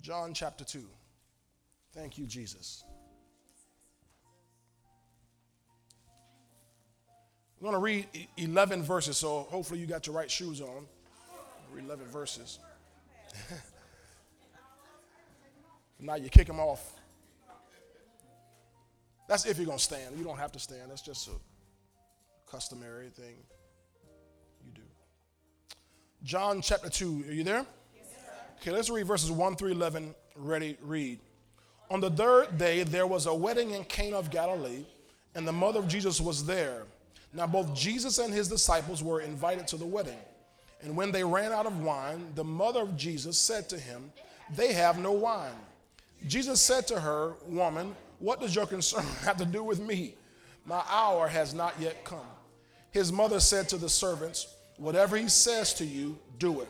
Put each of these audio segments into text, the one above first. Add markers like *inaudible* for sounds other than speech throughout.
John chapter 2. Thank you, Jesus. I'm going to read 11 verses, so hopefully you got your right shoes on. Read 11 verses. *laughs* now you kick them off. That's if you're going to stand. You don't have to stand. That's just a customary thing you do. John chapter 2. Are you there? Okay, let's read verses 1 through 11. Ready, read. On the third day, there was a wedding in Cana of Galilee, and the mother of Jesus was there. Now, both Jesus and his disciples were invited to the wedding. And when they ran out of wine, the mother of Jesus said to him, They have no wine. Jesus said to her, Woman, what does your concern *laughs* have to do with me? My hour has not yet come. His mother said to the servants, Whatever he says to you, do it.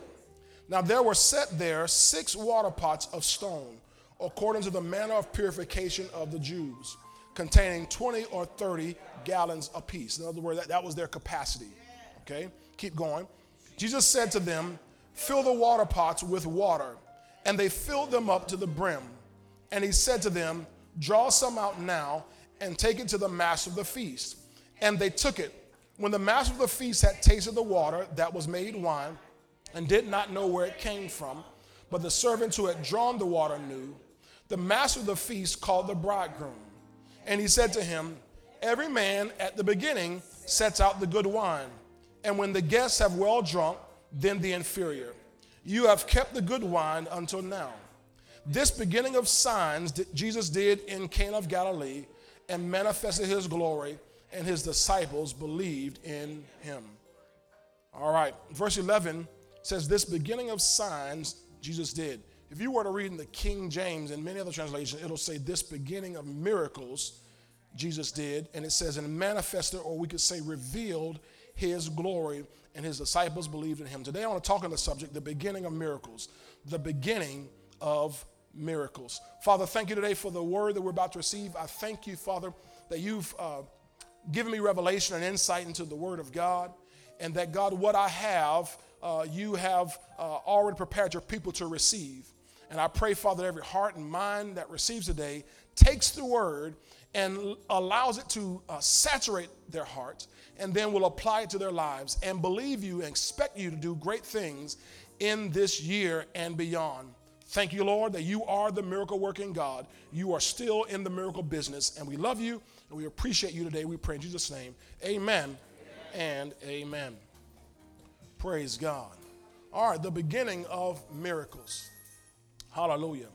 Now there were set there six water pots of stone, according to the manner of purification of the Jews, containing 20 or 30 gallons apiece. In other words, that, that was their capacity. Okay, keep going. Jesus said to them, Fill the water pots with water. And they filled them up to the brim. And he said to them, Draw some out now and take it to the master of the feast. And they took it. When the master of the feast had tasted the water that was made wine and did not know where it came from, but the servants who had drawn the water knew, the master of the feast called the bridegroom. And he said to him, Every man at the beginning sets out the good wine, and when the guests have well drunk, then the inferior. You have kept the good wine until now. This beginning of signs that Jesus did in Cana of Galilee and manifested his glory, and his disciples believed in him. All right, verse 11 says, This beginning of signs Jesus did. If you were to read in the King James and many other translations, it'll say, This beginning of miracles Jesus did. And it says, And manifested, or we could say, revealed his glory, and his disciples believed in him. Today I want to talk on the subject, the beginning of miracles. The beginning of miracles. Father, thank you today for the word that we're about to receive. I thank you, Father, that you've uh, given me revelation and insight into the word of God, and that God, what I have, uh, you have uh, already prepared your people to receive. And I pray, Father, every heart and mind that receives today takes the word and allows it to uh, saturate their hearts and then will apply it to their lives and believe you and expect you to do great things in this year and beyond. Thank you, Lord, that you are the miracle working God. You are still in the miracle business, and we love you and we appreciate you today. We pray in Jesus' name. Amen, amen. and amen. Praise God. All right, the beginning of miracles. Hallelujah.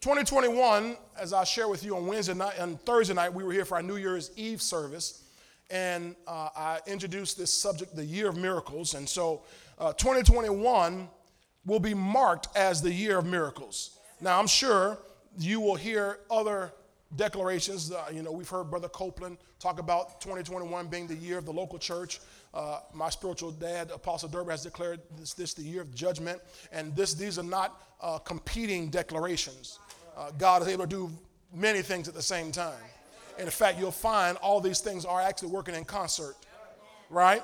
2021, as I share with you on Wednesday night and Thursday night, we were here for our New Year's Eve service, and uh, I introduced this subject, the year of miracles. And so, uh, 2021 will be marked as the year of miracles. Now, I'm sure you will hear other declarations. Uh, you know, we've heard Brother Copeland talk about 2021 being the year of the local church. Uh, my spiritual dad, Apostle Durban, has declared this, this the year of judgment, and this these are not uh, competing declarations uh, God is able to do many things at the same time. And in fact, you'll find all these things are actually working in concert, right?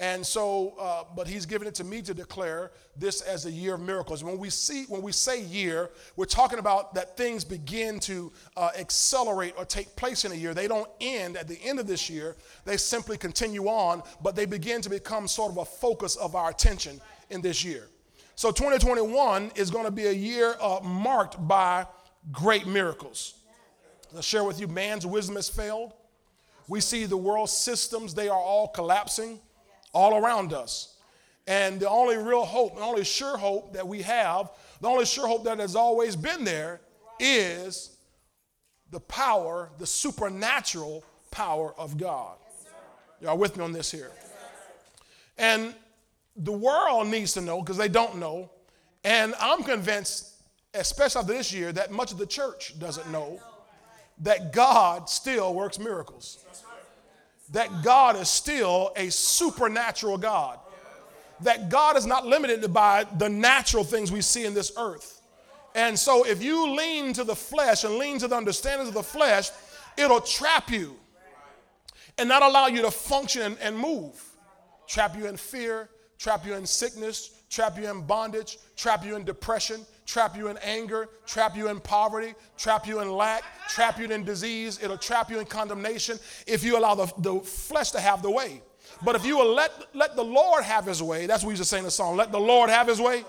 And so, uh, but he's given it to me to declare this as a year of miracles. When we see, when we say year, we're talking about that things begin to uh, accelerate or take place in a year. They don't end at the end of this year. They simply continue on, but they begin to become sort of a focus of our attention in this year. So 2021 is going to be a year uh, marked by great miracles. I'll share with you man's wisdom has failed. We see the world systems, they are all collapsing all around us. And the only real hope, the only sure hope that we have, the only sure hope that has always been there is the power, the supernatural power of God. Y'all with me on this here? And the world needs to know because they don't know. And I'm convinced, especially after this year, that much of the church doesn't know that God still works miracles. That God is still a supernatural God. That God is not limited by the natural things we see in this earth. And so if you lean to the flesh and lean to the understandings of the flesh, it'll trap you and not allow you to function and, move. Trap you in fear, trap you in sickness, trap you in bondage, trap you in depression, trap you in anger, trap you in poverty, trap you in lack, trap you in disease. It'll trap you in condemnation if you allow the, the flesh to have the way. But if you will let, let the Lord have his way, that's what we used to the song, let the Lord have his way.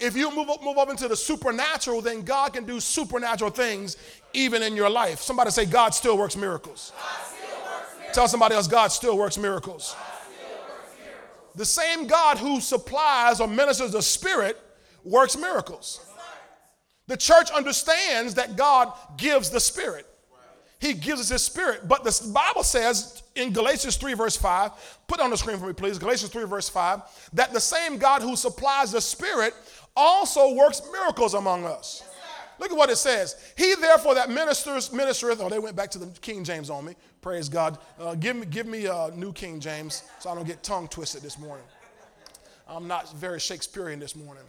If you move up, move up into the supernatural, then God can do supernatural things even in your life. Somebody say, God still works miracles. Still works miracles. Tell somebody else, God still works miracles. The same God who supplies or ministers the Spirit works miracles. The church understands that God gives the Spirit. He gives us His Spirit. But the Bible says in Galatians 3, verse 5, put on the screen for me, please. Galatians 3, verse 5, that the same God who supplies the Spirit also works miracles among us. Look at what it says. He therefore that ministers, ministereth, oh, they went back to the King James on me. Praise God. Uh, give me, give me a new King James so I don't get tongue twisted this morning. I'm not very Shakespearean this morning.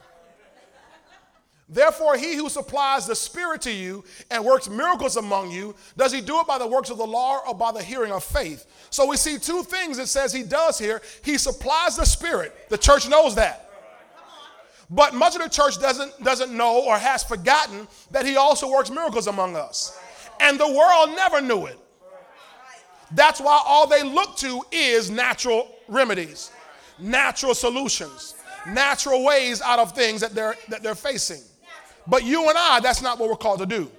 Therefore, he who supplies the Spirit to you and works miracles among you, does he do it by the works of the law or by the hearing of faith? So we see two things it says he does here. He supplies the Spirit. The church knows that. But much of the church doesn't, doesn't know or has forgotten that he also works miracles among us. And the world never knew it. That's why all they look to is natural remedies, natural solutions, natural ways out of things that they're, that they're facing. But you and I, that's not what we're called to do.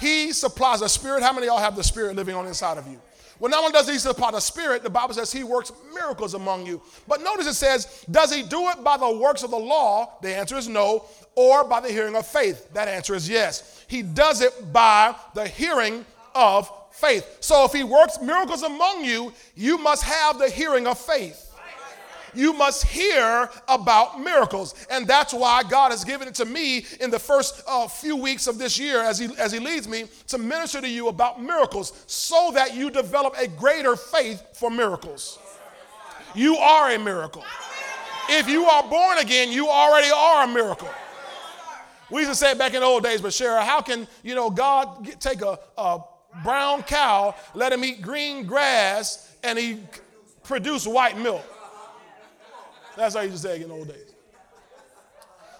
He supplies a spirit. How many of y'all have the spirit living on inside of you? Well, not only does he supply the spirit, the Bible says he works miracles among you. But notice it says, does he do it by the works of the law? The answer is no. Or by the hearing of faith? That answer is yes. He does it by the hearing of faith. So if he works miracles among you, you must have the hearing of faith you must hear about miracles. And that's why God has given it to me in the first uh, few weeks of this year as he, as he leads me to minister to you about miracles so that you develop a greater faith for miracles. You are a miracle. If you are born again, you already are a miracle. We used to say it back in the old days, but Shara, how can, you know, God get, take a, a brown cow, let him eat green grass, and he produce white milk? That's how you just say it in old days.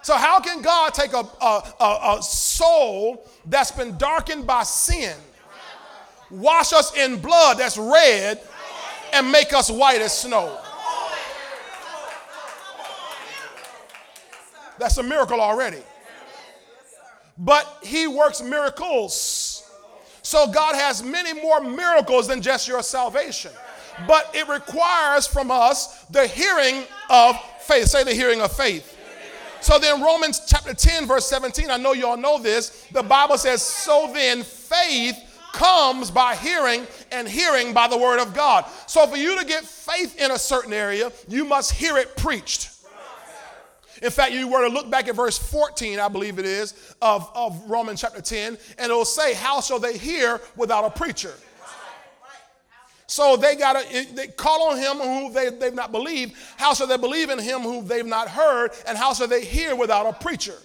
So, how can God take a, a, a, a soul that's been darkened by sin, wash us in blood that's red, and make us white as snow? That's a miracle already. But He works miracles. So, God has many more miracles than just your salvation but it requires from us the hearing of faith. Say the hearing of faith. So then, Romans chapter 10, verse 17, I know you all know this. The Bible says, So then, faith comes by hearing, and hearing by the word of God. So, for you to get faith in a certain area, you must hear it preached. In fact, you were to look back at verse 14, I believe it is, of, of Romans chapter 10, and it will say, How shall they hear without a preacher? So they got to they call on him who they, they've not believed. How shall they believe in him who they've not heard? And how shall they hear without a preacher?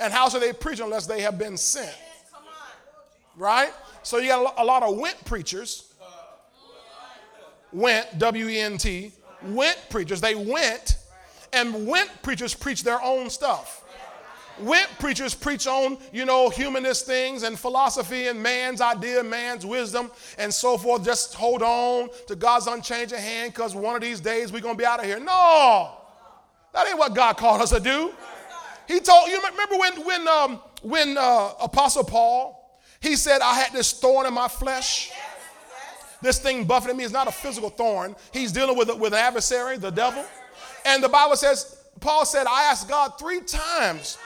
And how shall they preach unless they have been sent? Right? So you got a lot of went preachers. Went, W E N T, went preachers. They went, and went preachers preach their own stuff went preachers preach on, you know, humanist things and philosophy and man's idea, man's wisdom, and so forth. Just hold on to God's unchanging hand because one of these days we're going to be out of here. No, that ain't what God called us to do. He told you remember when when um, when uh, Apostle Paul he said I had this thorn in my flesh. This thing buffeting me is not a physical thorn. He's dealing with with an adversary, the devil. And the Bible says Paul said I asked God three times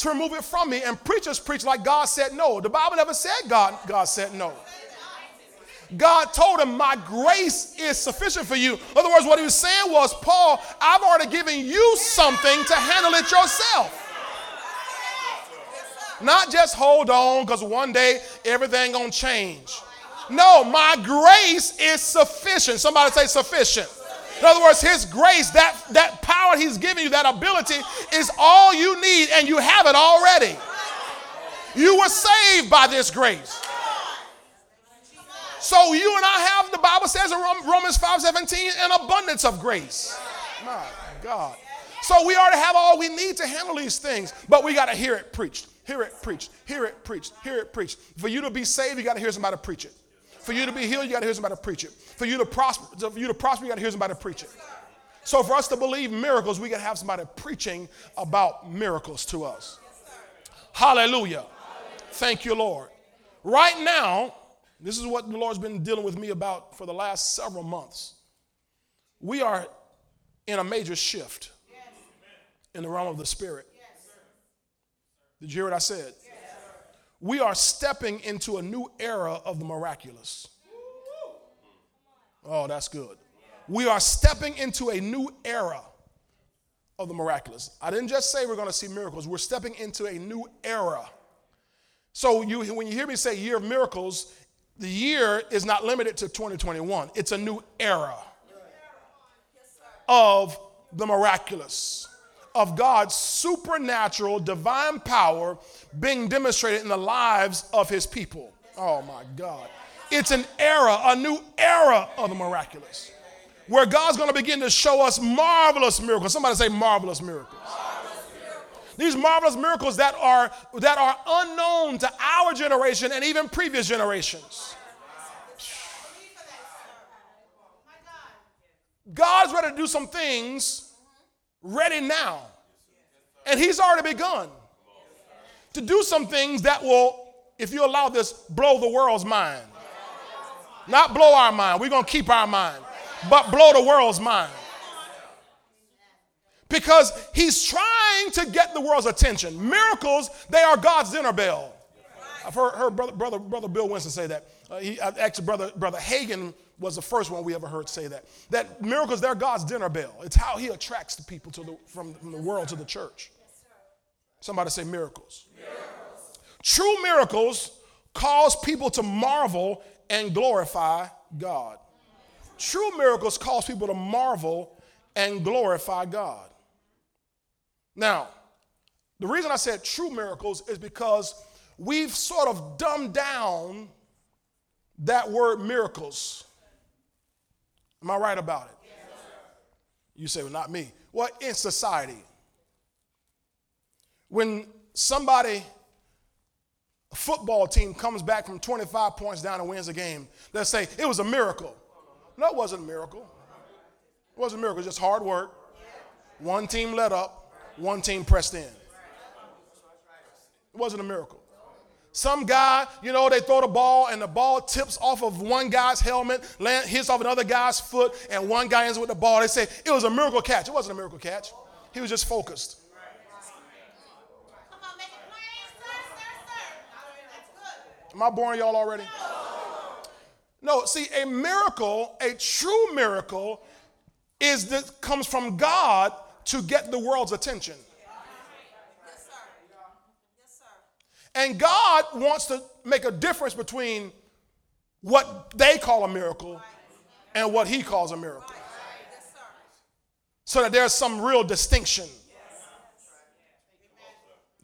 to remove it from me. And preachers preach like God said no. The Bible never said God, God said no. God told him, My grace is sufficient for you. In other words, what he was saying was, Paul, I've already given you something to handle it yourself. Not just hold on because one day everything gonna change. No, my grace is sufficient. Somebody say sufficient. In other words, His grace, that, that power He's giving you, that ability, is all you need, and you have it already. You were saved by this grace. So you and I have, the Bible says in Romans 5 17, an abundance of grace. My God. So we already have all we need to handle these things, but we got to hear it preached, hear it preached, hear it preached, hear it preached. For you to be saved, you got to hear somebody preach it. For you to be healed, you got to hear somebody preach it. For you to prosper, for you to prosper, you got to hear somebody preach it. So for us to believe miracles, we got to have somebody preaching about miracles to us. Hallelujah. Thank you, Lord. Right now, this is what the Lord's been dealing with me about for the last several months. We are in a major shift in the realm of the Spirit. Did you hear what I said? We are stepping into a new era of the miraculous. Oh, that's good. We are stepping into a new era of the miraculous. I didn't just say we're going to see miracles, we're stepping into a new era. So you, when you hear me say year of miracles, the year is not limited to 2021. It's a new era of the miraculous, of God's supernatural divine power being demonstrated in the lives of his people. Oh my God. It's an era, a new era of the miraculous, where God's going to begin to show us marvelous miracles. Somebody say marvelous miracles. These marvelous miracles that are, that are unknown to our generation and even previous generations. God's ready to do some things ready now. And He's already begun to do some things that will, if you allow this, blow the world's mind. Not blow our mind, we're going to keep our mind, but blow the world's mind. Because He's trying to get the world's attention. Miracles, they are God's dinner bell. I've heard, heard brother, brother, brother Bill Winston say that. Uh, he, actually, brother, brother Hagin was the first one we ever heard say that. That miracles, they're God's dinner bell. It's how he attracts the people to the, from, from the world to the church. Somebody say miracles. miracles. True miracles cause people to marvel and glorify God. True miracles cause people to marvel and glorify God. Now, the reason I said true miracles is because we've sort of dumbed down that word miracles. Am I right about it? You say, well, not me. Well, in society, when somebody, a football team comes back from 25 points down and wins a game, they'll say, it was a miracle. No, it wasn't a miracle. It wasn't a miracle, it was just hard work. One team let up, one team pressed in. It wasn't a miracle. Some guy, you know, they throw the ball and the ball tips off of one guy's helmet, land, hits off another guy's foot, and one guy ends with the ball. They say it was a miracle catch. It wasn't a miracle catch. He was just focused. Am I boring y'all already? No, see, a miracle, a true miracle, is that comes from God to get the world's attention. And God wants to make a difference between what they call a miracle and what He calls a miracle. So that there's some real distinction.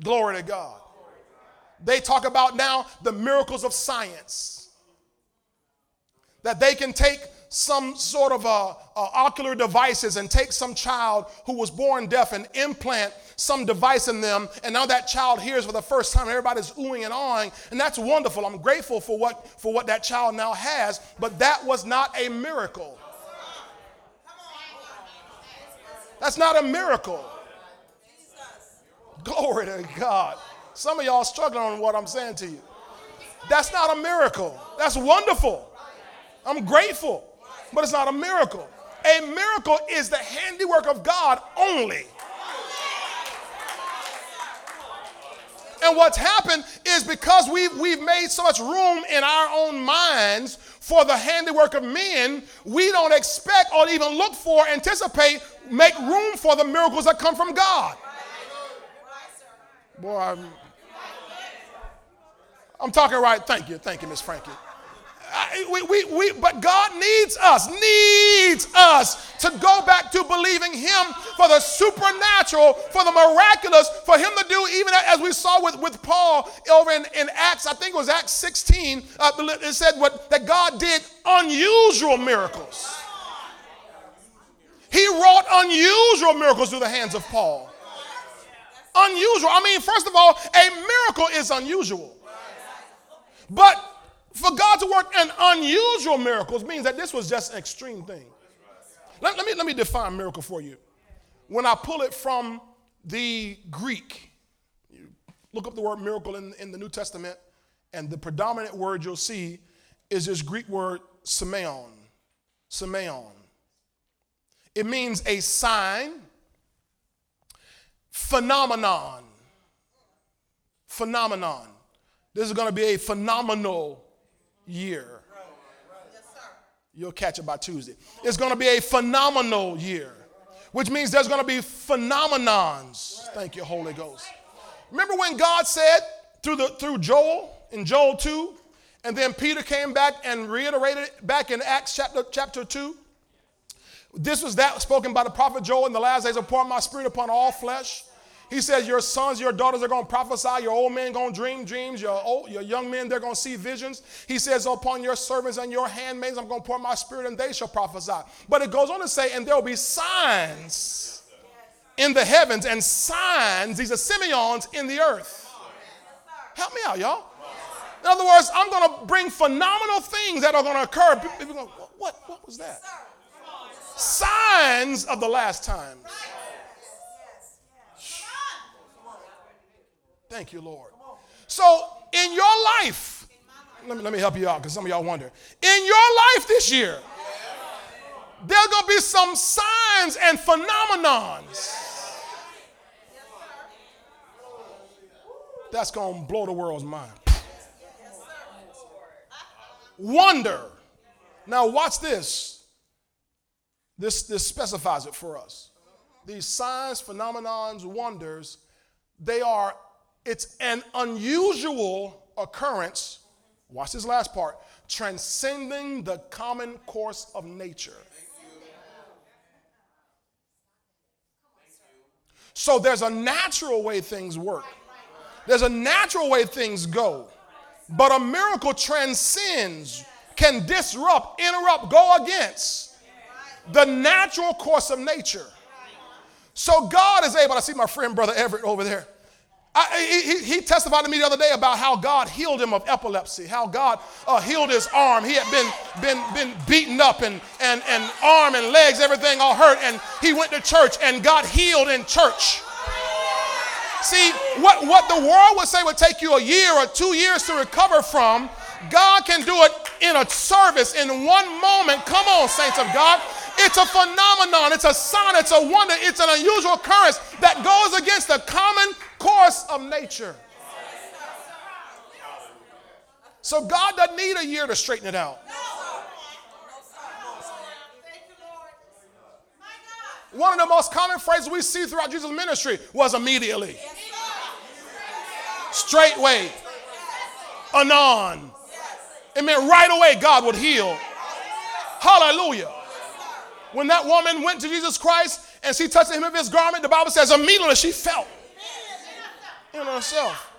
Glory to God. They talk about now the miracles of science. That they can take some sort of uh, uh, ocular devices and take some child who was born deaf and implant some device in them, and now that child hears for the first time. Everybody's oohing and awing, and that's wonderful. I'm grateful for what for what that child now has, but that was not a miracle. That's not a miracle. Glory to God. Some of y'all struggling on what I'm saying to you. That's not a miracle. That's wonderful. I'm grateful, but it's not a miracle. A miracle is the handiwork of God only. And what's happened is because we've, we've made so much room in our own minds for the handiwork of men, we don't expect or even look for, anticipate, make room for the miracles that come from God. Boy, I'm, I'm talking right. Thank you. Thank you, Miss Frankie we, we, we, but God needs us, needs us to go back to believing Him for the supernatural, for the miraculous, for Him to do, even as we saw with, with Paul over in, in Acts, I think it was Acts 16, uh, it said what, that God did unusual miracles. He wrought unusual miracles through the hands of Paul. Unusual. I mean, first of all, a miracle is unusual. But for God to work in unusual miracles means that this was just an extreme thing. Let, let, me, let me define miracle for you. When I pull it from the Greek, you look up the word miracle in, in the New Testament, and the predominant word you'll see is this Greek word semeion. Semeion. It means a sign, phenomenon. Phenomenon. This is going to be a phenomenal year. You'll catch it by Tuesday. It's going to be a phenomenal year, which means there's going to be phenomenons. Thank you, Holy Ghost. Remember when God said through, the, through Joel in Joel 2, and then Peter came back and reiterated it back in Acts chapter, chapter 2? This was that spoken by the prophet Joel in the last days, of pour my spirit upon all flesh. He says, Your sons, your daughters are going to prophesy. Your old men going to dream dreams. Your, old, your young men, they're going to see visions. He says, Upon your servants and your handmaids, I'm going to pour my spirit and they shall prophesy. But it goes on to say, And there will be signs in the heavens and signs, these are semeions in the earth. Help me out, y'all. In other words, I'm going to bring phenomenal things that are going to occur. People go, what, what was that? Signs of the last times. Thank you, Lord. So, in your life, let me, let me help you out because some of y'all wonder. In your life this year, there's going to be some signs and phenomenons that's going to blow the world's mind. Wonder. Now, watch this. This, this specifies it for us. These signs, phenomenons, wonders, they are it's an unusual occurrence. Watch this last part transcending the common course of nature. So there's a natural way things work, there's a natural way things go. But a miracle transcends, can disrupt, interrupt, go against the natural course of nature. So God is able, I see my friend, Brother Everett, over there. I, he, he, testified to me the other day about how God healed him of epilepsy, how God uh, healed his arm. He had been, been, been beaten up and, and, and arm and legs, everything all hurt. And he went to church and got healed in church. See, what, what the world would say would take you a year or two years to recover from, God can do it in a service in one moment. Come on, saints of God. It's a phenomenon, it's a sign, it's a wonder, it's an unusual occurrence that goes against the common course of nature. So God doesn't need a year to straighten it out. One of the most common phrases we see throughout Jesus' ministry was immediately, straightway, anon. It meant right away God would heal. Hallelujah. When that woman went to Jesus Christ and she touched him of his garment, the Bible says immediately she felt in herself.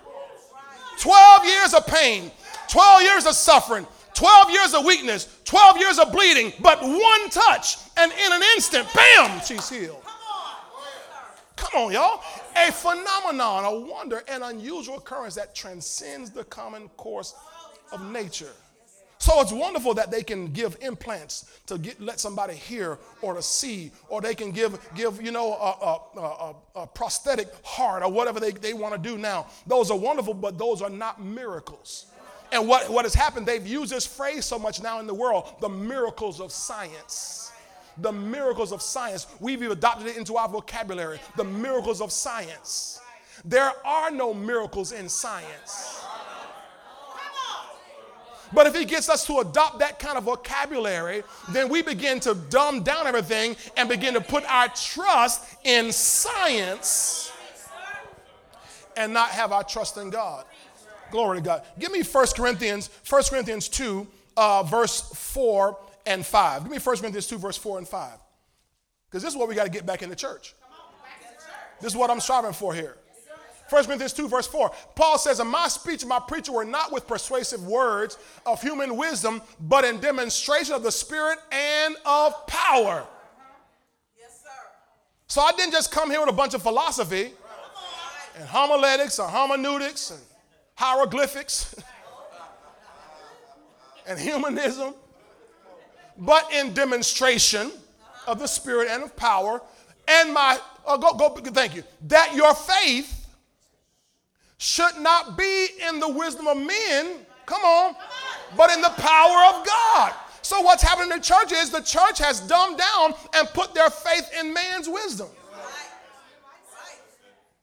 12 years of pain, 12 years of suffering, 12 years of weakness, 12 years of bleeding, but one touch, and in an instant, bam, she's healed. Come on, y'all. A phenomenon, a wonder, an unusual occurrence that transcends the common course of nature. So it's wonderful that they can give implants to get, let somebody hear or to see, or they can give, give you know, a, a, a, a prosthetic heart or whatever they, they want to do now. Those are wonderful, but those are not miracles. And what, what has happened, they've used this phrase so much now in the world the miracles of science. The miracles of science. We've adopted it into our vocabulary. The miracles of science. There are no miracles in science. But if he gets us to adopt that kind of vocabulary, then we begin to dumb down everything and begin to put our trust in science and not have our trust in God. Glory to God. Give me 1 Corinthians, 1 Corinthians 2, uh, verse 4 and 5. Give me 1 Corinthians 2, verse 4 and 5. Because this is what we got to get back in the church. This is what I'm striving for here. 1 Corinthians 2, verse 4. Paul says, And my speech and my preaching were not with persuasive words of human wisdom, but in demonstration of the Spirit and of power. Uh-huh. Yes, sir. So I didn't just come here with a bunch of philosophy and homiletics or hermeneutics and hieroglyphics *laughs* and humanism, but in demonstration of the Spirit and of power. And my, oh, go, go, thank you, that your faith should not be in the wisdom of men, come on, but in the power of God. So, what's happening in the church is the church has dumbed down and put their faith in man's wisdom.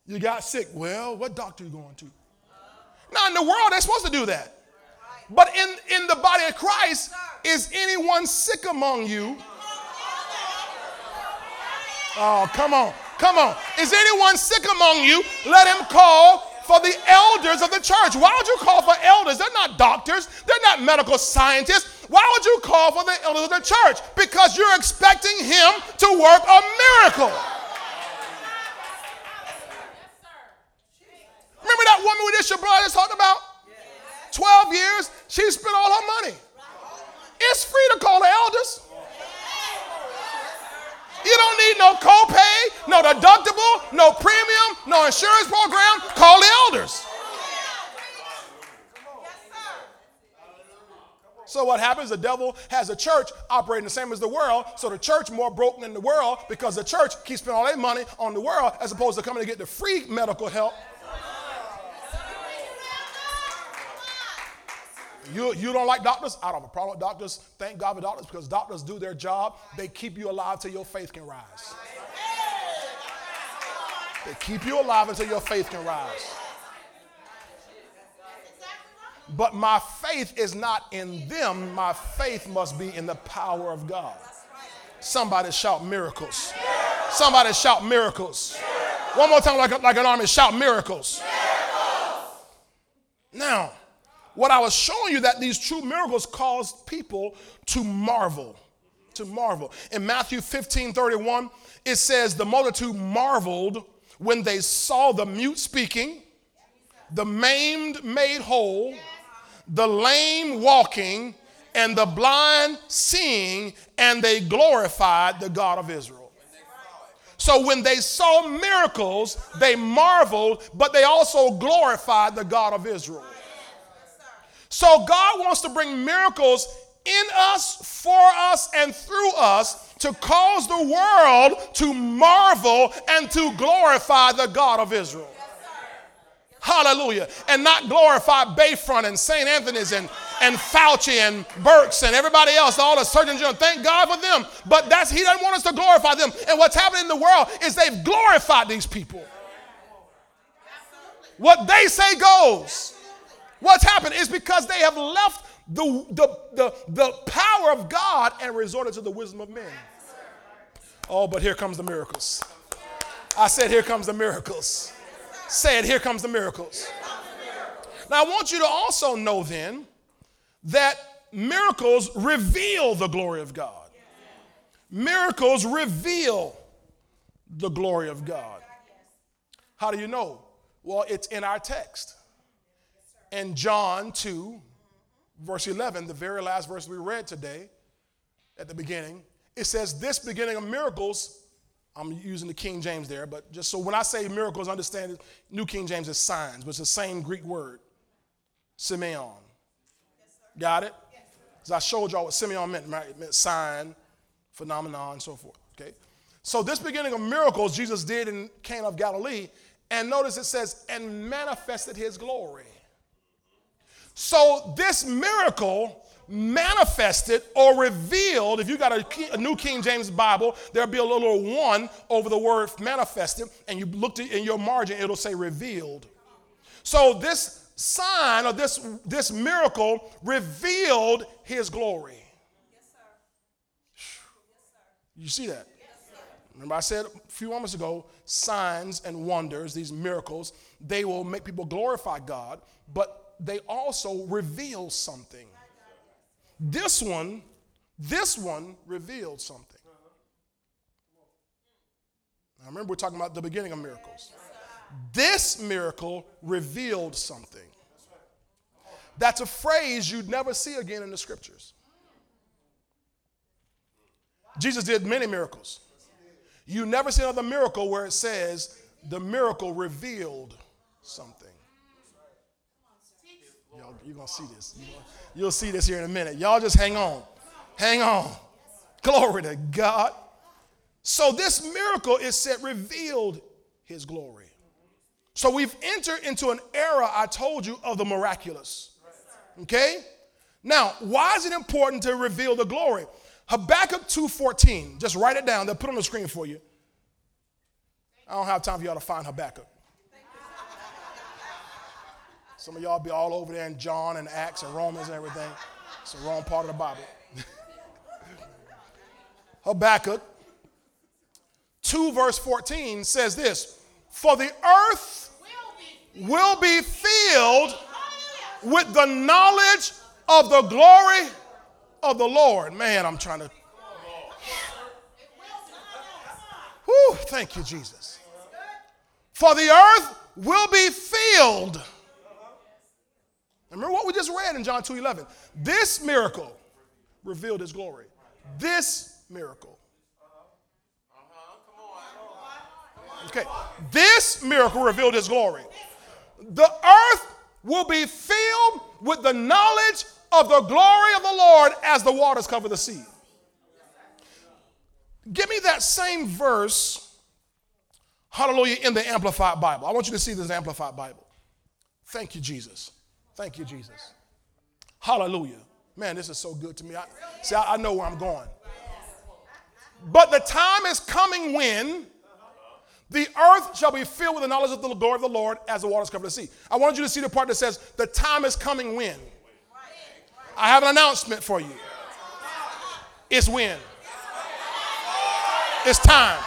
You got sick. Well, what doctor are you going to? Now, in the world, they're supposed to do that. But in, in the body of Christ, is anyone sick among you? Oh, come on. Come on. Is anyone sick among you? Let him call for the elders of the church. Why would you call for elders? They're not doctors, they're not medical scientists. Why would you call for the elders of the church? Because you're expecting him to work a miracle. Remember that woman we just your brother talked about? 12 years, she spent all her money. It's free to call the elders. You don't need no copay, deductible, no premium, no insurance program. Call the elders. So what happens? The devil has a church operating the same as the world. So the church more broken than the world because the church keeps spending all their money on the world as opposed to coming to get the free medical help You, you don't like doctors? I don't have a problem with doctors. Thank God for doctors because doctors do their job. They keep you alive till your faith can rise. They keep you alive until your faith can rise. But my faith is not in them. My faith must be in the power of God. Somebody shout miracles. Somebody shout miracles. One more time, like, like an army, shout miracles. Now, what I was showing you that these true miracles caused people to marvel. To marvel. In Matthew 15 31, it says, The multitude marveled when they saw the mute speaking, the maimed made whole, the lame walking, and the blind seeing, and they glorified the God of Israel. So when they saw miracles, they marveled, but they also glorified the God of Israel. So God wants to bring miracles in us, for us, and through us to cause the world to marvel and to glorify the God of Israel. Hallelujah. And not glorify Bayfront and St. Anthony's and, and Fauci and Birx and everybody else, all the surgeons. Thank God for them. But that's He doesn't want us to glorify them. And what's happening in the world is they've glorified these people. What they say goes. What's happened is because they have left the, the, the, the power of God and resorted to the wisdom of men. Oh, but here comes the miracles. I said, Here comes the miracles. Say it, here comes the miracles. Now, I want you to also know then that miracles reveal the glory of God. Miracles reveal the glory of God. How do you know? Well, it's in our text. In John 2, verse 11, the very last verse we read today at the beginning, it says, This beginning of miracles, I'm using the King James there, but just so when I say miracles, understand New King James is signs, but it's the same Greek word, Semeion. Yes, Got it? Because I showed y'all what Semeion meant, right? It meant sign, phenomenon, and so forth. Okay? So this beginning of miracles Jesus did in Cana of Galilee, and notice it says, and manifested his glory. So this miracle manifested or revealed, if you got a, a, New King James Bible, there'll be a little one over the word manifested, and you looked in your margin, it'll say revealed. So this sign or this, this miracle revealed his glory. You see that? Remember, I said a few moments ago signs and wonders, these miracles, they will make people glorify God, but they also reveal something. This one, this one revealed something. Now remember, we're talking about the beginning of miracles. This miracle revealed something. That's a phrase you'd never see again in the scriptures. Jesus did many miracles. You never see another miracle where it says the miracle revealed something. You're going to see this. you will see this here in a minute. Y'all just hang on. Hang on. Glory to God. So this miracle is said revealed his glory. So we've entered into an era, I told you, of the miraculous. Okay? Now, why is it important to reveal the glory? Habakkuk 2.14, just write it down. They'll put it on the screen for you. I don't have time for y'all to find Habakkuk. Some of y'all be all over there in John and Acts and Romans and everything. It's the wrong part of the Bible. *laughs* Habakkuk 2, verse 14 says this For the earth will be filled with the knowledge of the glory of the Lord. Man, I'm trying to. Whew, thank you, Jesus. For the earth will be filled. Remember what we just read in John 2 11. This miracle revealed his glory. This miracle. Okay, this miracle revealed his glory. The earth will be filled with the knowledge of the glory of the Lord as the waters cover the sea. Give me that same verse, hallelujah, in the Amplified Bible. I want you to see this Amplified Bible. Thank you, Jesus. Thank you, Jesus. Hallelujah. Man, this is so good to me. I, see, I, I know where I'm going. But the time is coming when the earth shall be filled with the knowledge of the glory of the Lord as the waters cover the sea. I wanted you to see the part that says, The time is coming when. I have an announcement for you. It's when. It's time.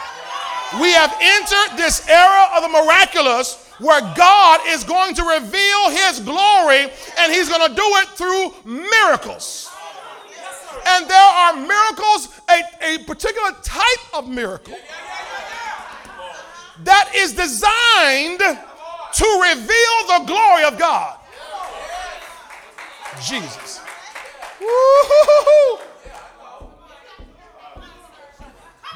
We have entered this era of the miraculous where God is going to reveal his glory and he's going to do it through miracles. And there are miracles, a, a particular type of miracle that is designed to reveal the glory of God. Jesus. Woo-hoo-hoo-hoo.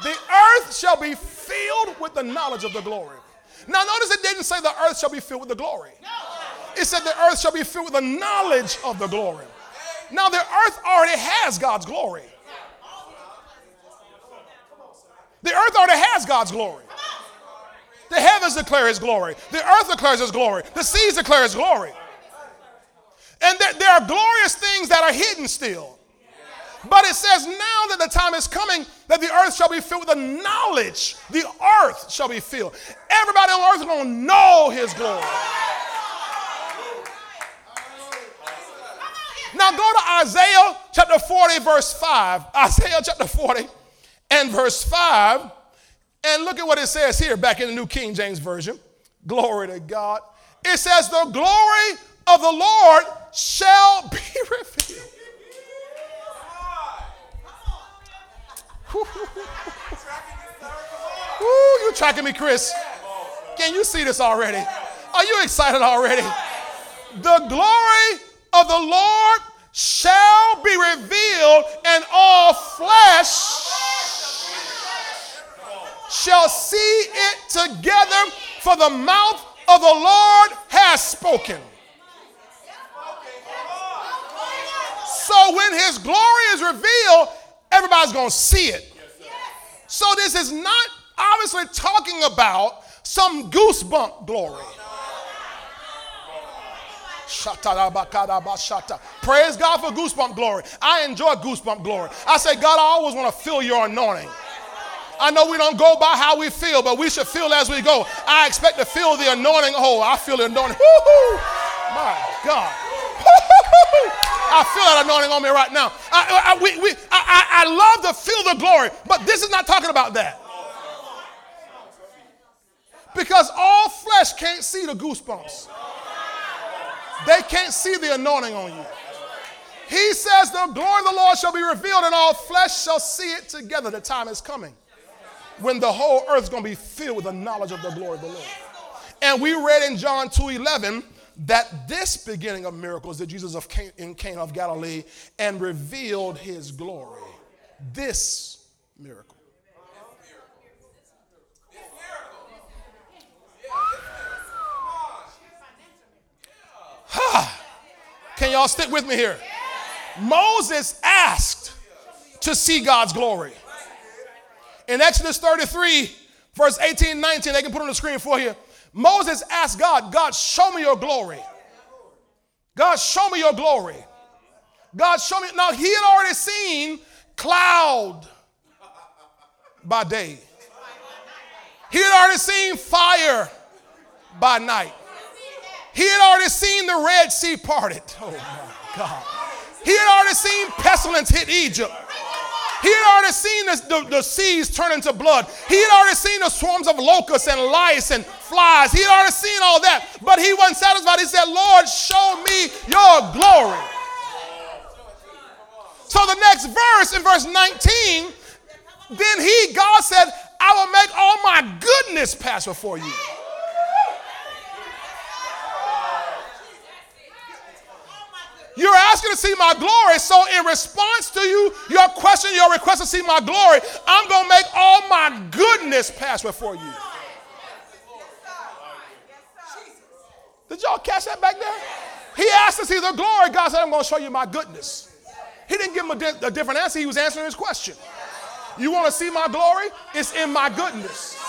The earth shall be filled with the knowledge of the glory. Now, notice it didn't say the earth shall be filled with the glory. It said the earth shall be filled with the knowledge of the glory. Now, the earth already has God's glory. The earth already has God's glory. The heavens declare his glory. The earth declares his glory. The seas declare his glory. And there, there are glorious things that are hidden still. But it says now that the time is coming that the earth shall be filled with the knowledge. The earth shall be filled. Everybody on earth is going to know his glory. Now go to Isaiah chapter 40, verse 5. Isaiah chapter 40 and verse 5. And look at what it says here back in the New King James Version. Glory to God. It says, The glory of the Lord shall be *laughs* revealed. Ooh, you tracking me, Chris? Can you see this already? Are you excited already? The glory of the Lord shall be revealed, and all flesh shall see it together, for the mouth of the Lord has spoken. So when his glory is revealed, everybody's going to see it. So this is not obviously talking about some goosebump glory. Praise God for goosebump glory. I enjoy goosebump glory. I say, God, I always want to feel your anointing. I know we don't go by how we feel, but we should feel as we go. I expect to feel the anointing. Oh, I feel the anointing. Woo-hoo. My God. I feel that anointing on me right now. I, I, we, we, I, I love to feel the glory, but this is not talking about that. Because all flesh can't see the goosebumps. They can't see the anointing on you. He says, The glory of the Lord shall be revealed, and all flesh shall see it together. The time is coming when the whole earth is going to be filled with the knowledge of the glory of the Lord. And we read in John 2 11 that this beginning of miracles that Jesus of in Cana of Galilee and revealed his glory. This miracle. Can y'all stick with me here? Moses asked to see God's glory. In Exodus 33, verse 18, 19, they can put on the screen for you Moses asked God, God, show me your glory. God, show me your glory. God, show me. Now, he had already seen cloud by day, he had already seen fire by night. He had already seen the Red Sea parted. Oh my God. He had already seen pestilence hit Egypt. He had already seen the, the, the, seas turn into blood. He had already seen the swarms of locusts and lice and flies. He had already seen all that. But he wasn't satisfied. He said, Lord, show me your glory. So the next verse, in verse 19, then he, God said, I will make all my goodness pass before you. You're asking to see my glory. So, in response to you, your question, your request to see my glory, I'm going to make all my goodness pass before you. Did y'all catch that back there? He asked to see the glory. God said, I'm going to show you my goodness. He didn't give him a, di- a different answer. He was answering his question. You want to see my glory? It's in my goodness.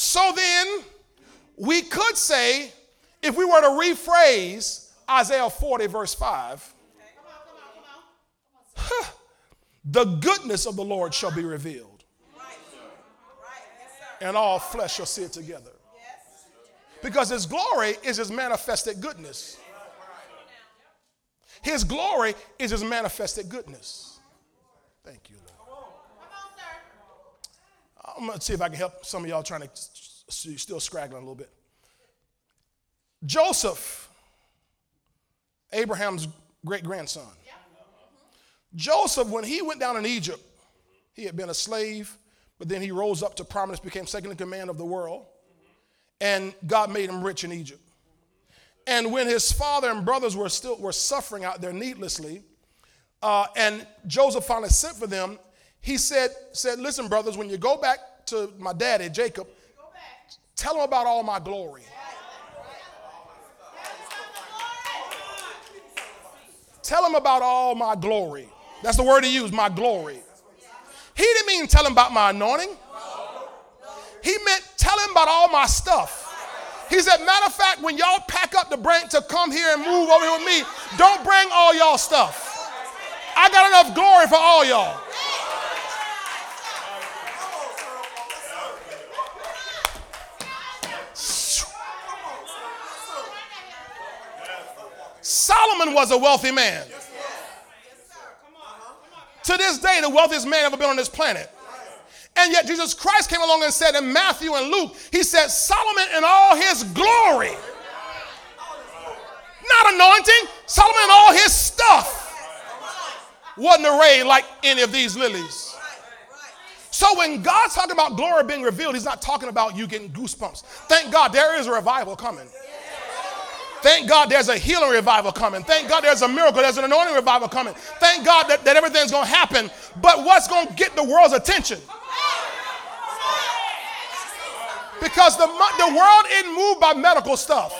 So then, we could say, if we were to rephrase Isaiah 40, verse 5, the goodness of the Lord shall be revealed, and all flesh shall see it together. Because his glory is his manifested goodness. His glory is his manifested goodness. Thank you, Lord. I'm going to see if I can help some of y'all trying to still scraggling a little bit. Joseph, Abraham's great grandson. Joseph, when he went down in Egypt, he had been a slave, but then he rose up to prominence, became second in command of the world, and God made him rich in Egypt. And when his father and brothers were still were suffering out there needlessly, uh, and Joseph finally sent for them, he said, said, Listen, brothers, when you go back to my daddy, Jacob, tell him about all my glory. Tell him about all my glory. That's the word he used, my glory. He didn't mean tell him about my anointing. He meant tell him about all my stuff. He said, matter of fact, when y'all pack up the brink to come here and move over here with me, don't bring all y'all stuff. I got enough glory for all y'all. Solomon was a wealthy man. Uh-huh. To this day, the wealthiest man ever been on this planet. And yet Jesus Christ came along and said in Matthew and Luke, he said, Solomon in all his glory. Not anointing, Solomon in all his stuff wasn't arrayed like any of these lilies. So when God's talking about glory being revealed, he's not talking about you getting goosebumps. Thank God there is a revival coming. Thank God there's a healing revival coming. Thank God there's a miracle, there's an anointing revival coming. Thank God that, that everything's going to happen. But what's going to get the world's attention? Because the, the world isn't moved by medical stuff.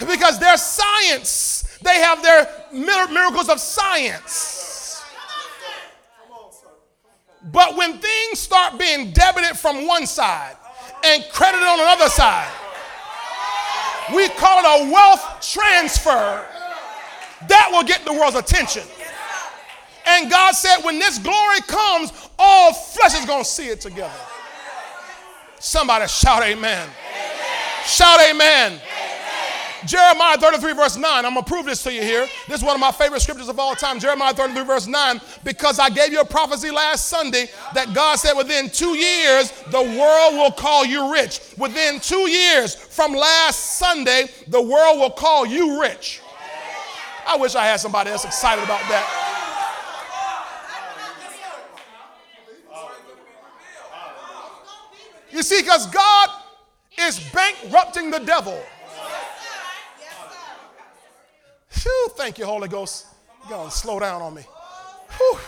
Because their science, they have their miracles of science. But when things start being debited from one side and credited on another side, we call it a wealth transfer. That will get the world's attention. And God said, when this glory comes, all flesh is going to see it together. Somebody shout amen. amen. Shout amen. amen. Jeremiah 33, verse 9. I'm going to prove this to you here. This is one of my favorite scriptures of all time. Jeremiah 33, verse 9. Because I gave you a prophecy last Sunday that God said within two years, the world will call you rich. Within two years from last Sunday, the world will call you rich. I wish I had somebody else excited about that. You see, because God is bankrupting the devil. Whew, thank you, Holy Ghost. To slow down on me. Whew.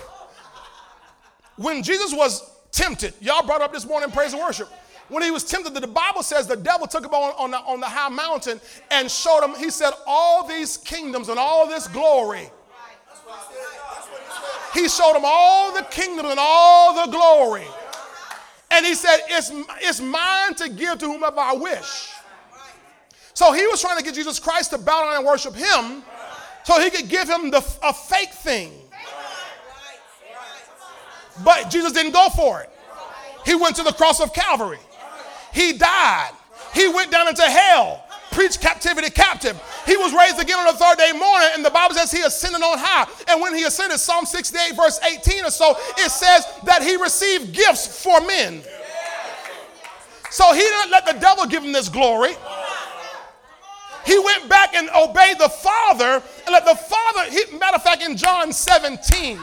When Jesus was tempted, y'all brought up this morning praise and worship. When he was tempted, the Bible says the devil took him on, on, the, on the high mountain and showed him, he said, all these kingdoms and all this glory. He showed him all the kingdoms and all the glory. And he said, it's, it's mine to give to whomever I wish. So he was trying to get Jesus Christ to bow down and worship him so he could give him the, a fake thing. But Jesus didn't go for it. He went to the cross of Calvary. He died. He went down into hell, preached captivity captive. He was raised again on the third day morning, and the Bible says he ascended on high. And when he ascended, Psalm 68, verse 18 or so, it says that he received gifts for men. So he didn't let the devil give him this glory. He went back and obeyed the Father, and let the Father, he, matter of fact, in John 17,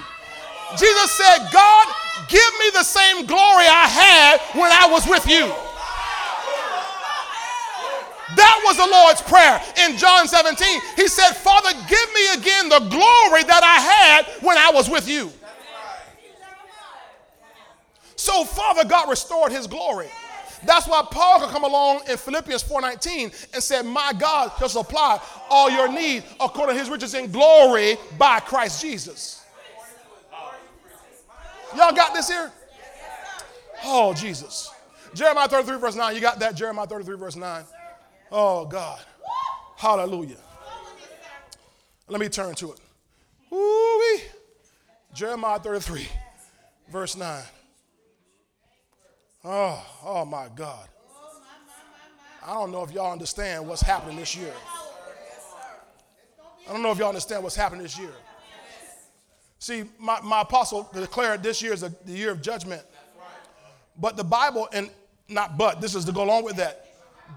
Jesus said, God, give me the same glory I had when I was with you. That was the Lord's prayer in John 17. He said, Father, give me again the glory that I had when I was with you. So, Father God restored his glory. That's why Paul could come along in Philippians 4:19 and said, My God shall supply all your needs according to his riches in glory by Christ Jesus. Y'all got this here? Oh, Jesus. Jeremiah 33, verse 9. You got that? Jeremiah 33, verse 9. Oh, God. Hallelujah. Let me turn to it. Woo-wee. Jeremiah 33, verse 9. Oh, oh my God. I don't know if y'all understand what's happening this year. I don't know if y'all understand what's happening this year. See, my, my apostle declared this year is a, the year of judgment. But the Bible, and not but, this is to go along with that.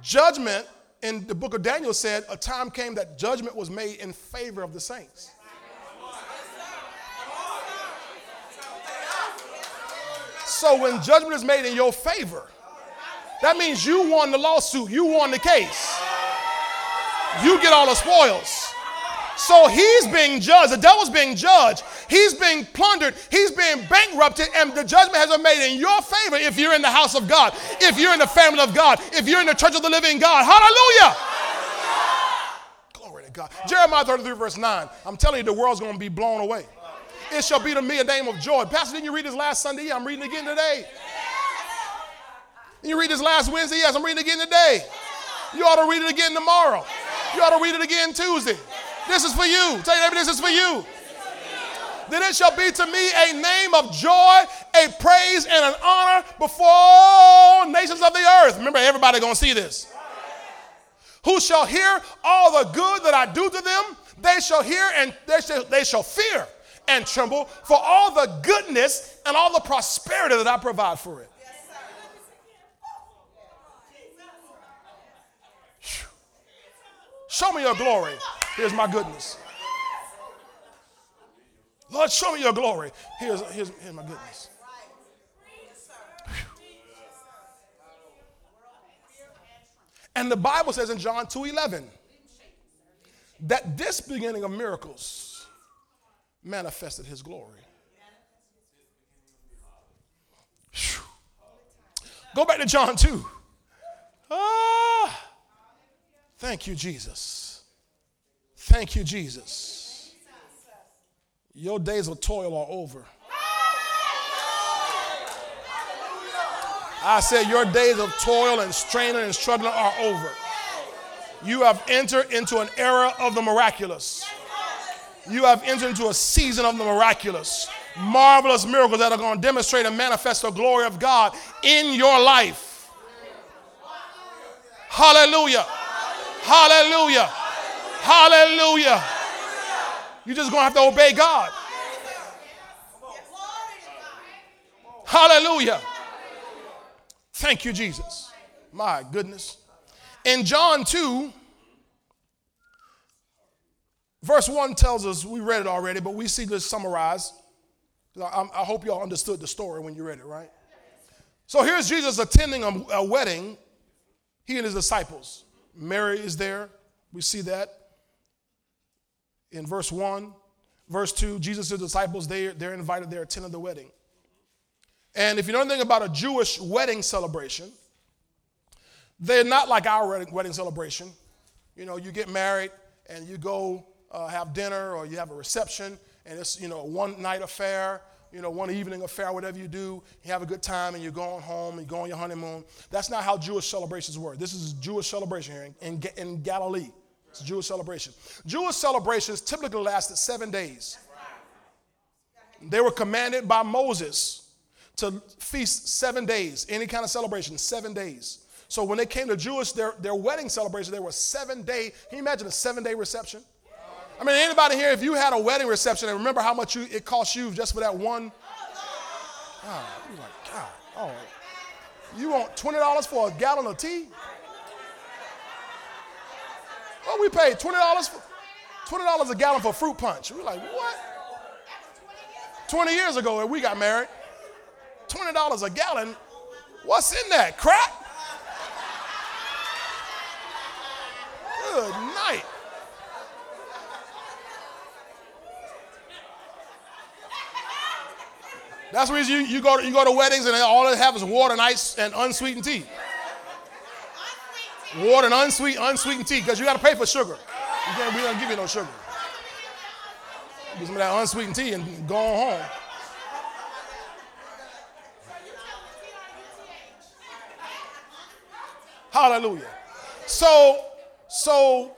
Judgment in the book of Daniel said a time came that judgment was made in favor of the saints. So when judgment is made in your favor, that means you won the lawsuit, you won the case. You get all the spoils. So he's being judged. The devil's being judged. He's being plundered. He's being bankrupted, and the judgment has been made in your favor if you're in the house of God, if you're in the family of God, if you're in the church of the living God. Hallelujah. Glory to God. Jeremiah 33, verse 9. I'm telling you, the world's going to be blown away. It shall be to me a name of joy. Pastor, didn't you read this last Sunday? Yeah, I'm reading again today. You read this last Wednesday? Yes, I'm reading again today. You ought to read it again tomorrow. You ought to read it again Tuesday. This is for you. Tell neighbor, this is for you. Then it shall be to me a name of joy, a praise, and an honor before all nations of the earth. Remember, everybody gonna see this. Who shall hear all the good that I do to them? They shall hear and they shall, they shall fear and tremble for all the goodness and all the prosperity that I provide for it. Show me your glory. Here's my goodness. Lord, show me your glory. Here's, here's, here's my goodness. And the Bible says in John 2:11 that this beginning of miracles manifested his glory. Whew. Go back to John 2. Ah, thank you, Jesus. Thank you, Jesus. Your days of toil are over. I said, Your days of toil and straining and struggling are over. You have entered into an era of the miraculous. You have entered into a season of the miraculous. Marvelous miracles that are going to demonstrate and manifest the glory of God in your life. Hallelujah. Hallelujah. Hallelujah. You're just going to have to obey God. Hallelujah. Thank you, Jesus. My goodness. In John 2, verse 1 tells us, we read it already, but we see this summarized. I, I hope y'all understood the story when you read it, right? So here's Jesus attending a, a wedding, he and his disciples. Mary is there. We see that in verse 1. Verse 2, Jesus' disciples, they, they're invited, they're attending the wedding. And if you know anything about a Jewish wedding celebration, They're not like our wedding, wedding celebration. You know, you get married and you go uh, have dinner or you have a reception and it's, you know, a one night affair, you know, one evening affair, whatever you do. You have a good time and you're going home and you go on your honeymoon. That's not how Jewish celebrations work. This is Jewish celebration here in, in, in Galilee. It's a Jewish celebration. Jewish celebrations typically lasted seven days. They were commanded by Moses to feast seven days, any kind of celebration, seven days. So when they came to Jewish, their, their wedding celebration, they were seven day. Can you imagine a seven day reception? I mean, anybody here, if you had a wedding reception and remember how much you, it cost you just for that one? Ah, oh, you're like, God, oh, you want $20 for a gallon of tea? Well, we paid $20 for, $20 a gallon for fruit punch. We're like, what? 20 years ago when we got married, $20 a gallon. What's in that? Crap? Good night. That's the reason you, you, go to, you go to weddings and all they have is water and ice and unsweetened tea. Water and unsweet, unsweetened tea because you got to pay for sugar. We don't give you no sugar. Get some of that unsweetened tea and go on home. Hallelujah. So, so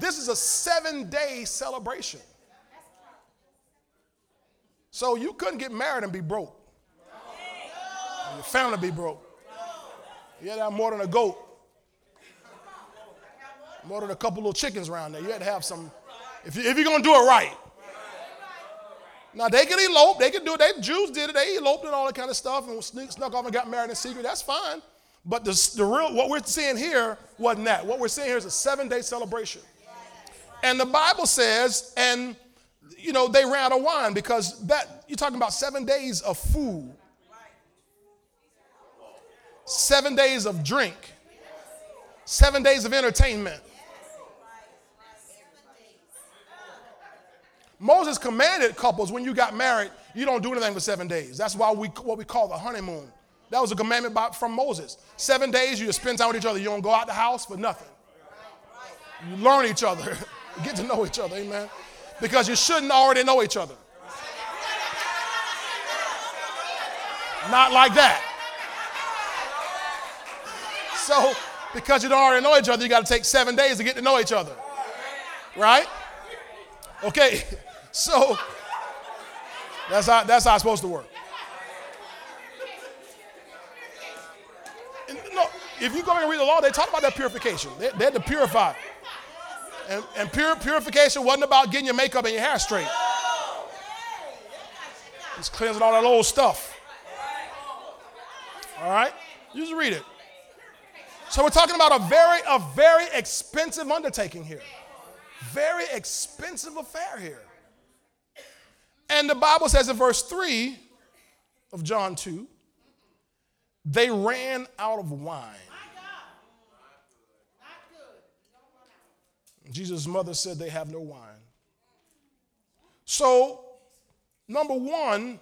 this is a seven day celebration. So you couldn't get married and be broke. Your family be broke. You had to have more than a goat. More than a couple little chickens around there. You had to have some, if, you, if you're going to do it right. Now they can elope, they can do it. They Jews did it. They eloped and all that kind of stuff and sneak, snuck off and got married in secret. That's fine. But the, the real what we're seeing here wasn't that. What we're seeing here is a seven-day celebration. And the Bible says, and you know, they ran out of wine because that you're talking about seven days of food, seven days of drink, seven days of entertainment. Moses commanded couples when you got married, you don't do anything for seven days. That's why we what we call the honeymoon. That was a commandment by, from Moses. Seven days you just spend time with each other. You don't go out the house for nothing. You learn each other, *laughs* get to know each other, amen because you shouldn't already know each other. Not like that. So, because you don't already know each other, you got to take seven days to get to know each other. Right? Okay, *laughs* so that's how, that's how it's supposed to work. And, no, if you go and read the law, they talk about that purification. They, they had to purify. And, and pure, purification wasn't about getting your makeup and your hair straight. It's cleansing all that old stuff. All right? You just read it. So we're talking about a very, a very expensive undertaking here. Very expensive affair here. And the Bible says in verse 3 of John 2, they ran out of wine. Jesus' mother said they have no wine. So, number one,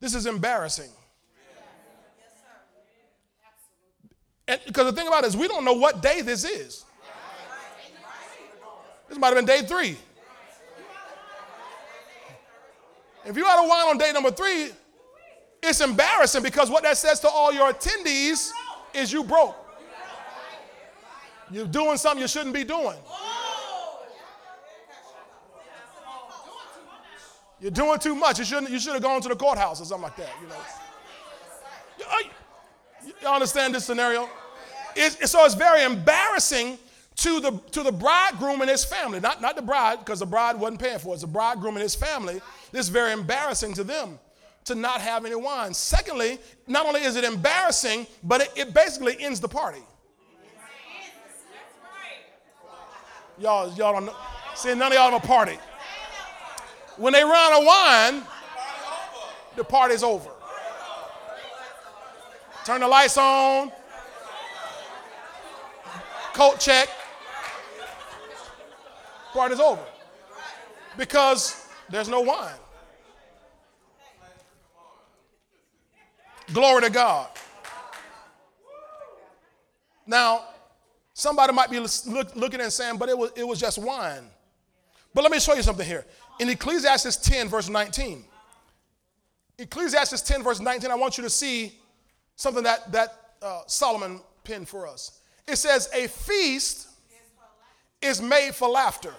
this is embarrassing. And because the thing about it is, we don't know what day this is. This might have been day three. If you had a wine on day number three, it's embarrassing because what that says to all your attendees is you broke. You're doing something you shouldn't be doing. You're doing too much. You shouldn't. You should have gone to the courthouse or something like that. You know. You understand this scenario? It's, so it's very embarrassing to the to the bridegroom and his family. Not not the bride because the bride wasn't paying for it. It's the bridegroom and his family. This is very embarrassing to them to not have any wine. Secondly, not only is it embarrassing, but it, it basically ends the party. Y'all, y'all don't know. See, none of y'all have a party. When they run out of wine, the party's over. Turn the lights on. Coat check. Party's over. Because there's no wine. Glory to God. Now, somebody might be look, looking and saying, but it was, it was just wine. But let me show you something here. In Ecclesiastes 10, verse 19, Ecclesiastes 10, verse 19, I want you to see something that, that uh, Solomon penned for us. It says, A feast is made for laughter.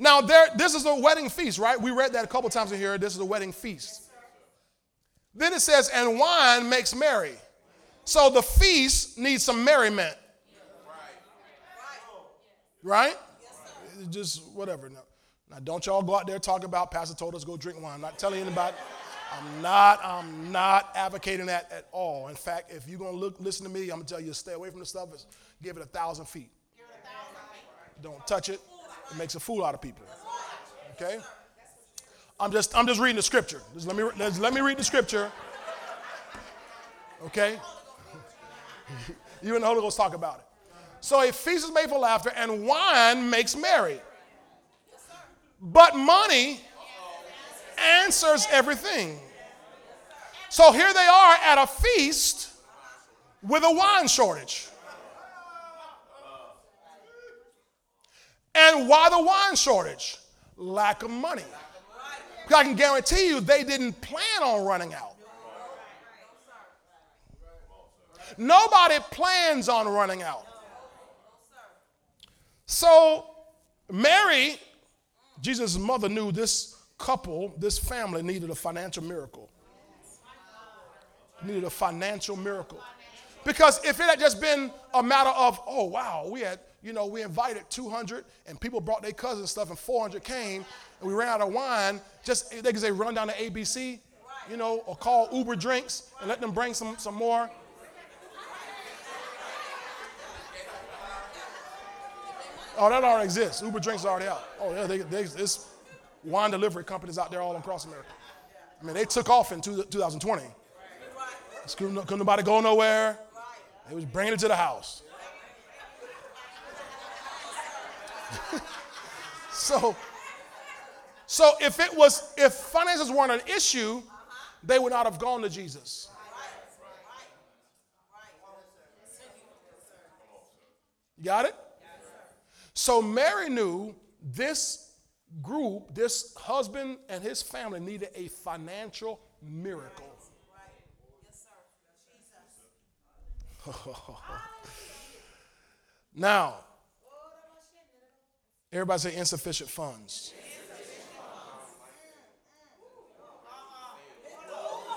Now, there, this is a wedding feast, right? We read that a couple times in here. This is a wedding feast. Then it says, and wine makes merry. So the feast needs some merriment. Right? Just whatever. Now, now, don't y'all go out there talking about Pastor told us go drink wine. I'm not telling anybody. I'm not, I'm not advocating that at all. In fact, if you're gonna look, listen to me, I'm gonna tell you stay away from the stuff. Give it a thousand feet. Don't touch it. It makes a fool out of people. Okay? I'm just, I'm just reading the scripture. Just let me, let let me read the scripture. Okay? *laughs* you and the Holy Ghost talk about it. So a feast is made for laughter, and wine makes merry. But money answers everything. So here they are at a feast with a wine shortage. And why the wine shortage? Lack of money. Because I can guarantee you they didn't plan on running out. Nobody plans on running out. So, Mary, Jesus' mother, knew this couple, this family needed a financial miracle. Needed a financial miracle. Because if it had just been a matter of, oh, wow, we had you know, we invited 200 and people brought their cousins stuff and 400 came and we ran out of wine. Just, they could say, run down to ABC, you know, or call Uber Drinks and let them bring some, some more. Oh, that already exists. Uber Drinks are already out. Oh, yeah, they, they, wine delivery companies out there all across America. I mean, they took off in two, 2020. Couldn't, couldn't nobody go nowhere. They was bringing it to the house. *laughs* so, so if it was, if finances weren't an issue, they would not have gone to Jesus. Got it? So Mary knew this group, this husband and his family needed a financial miracle. *laughs* now, Everybody say insufficient funds.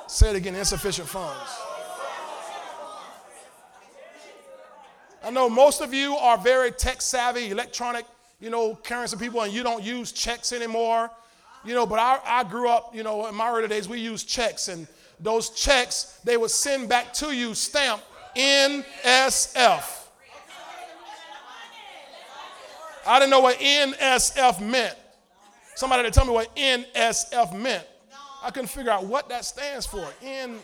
Say it again insufficient funds. I know most of you are very tech savvy, electronic, you know, currency people, and you don't use checks anymore. You know, but I, I grew up, you know, in my early days, we used checks, and those checks, they would send back to you stamped NSF. I didn't know what NSF meant. Somebody to tell me what NSF meant. I couldn't figure out what that stands for. N.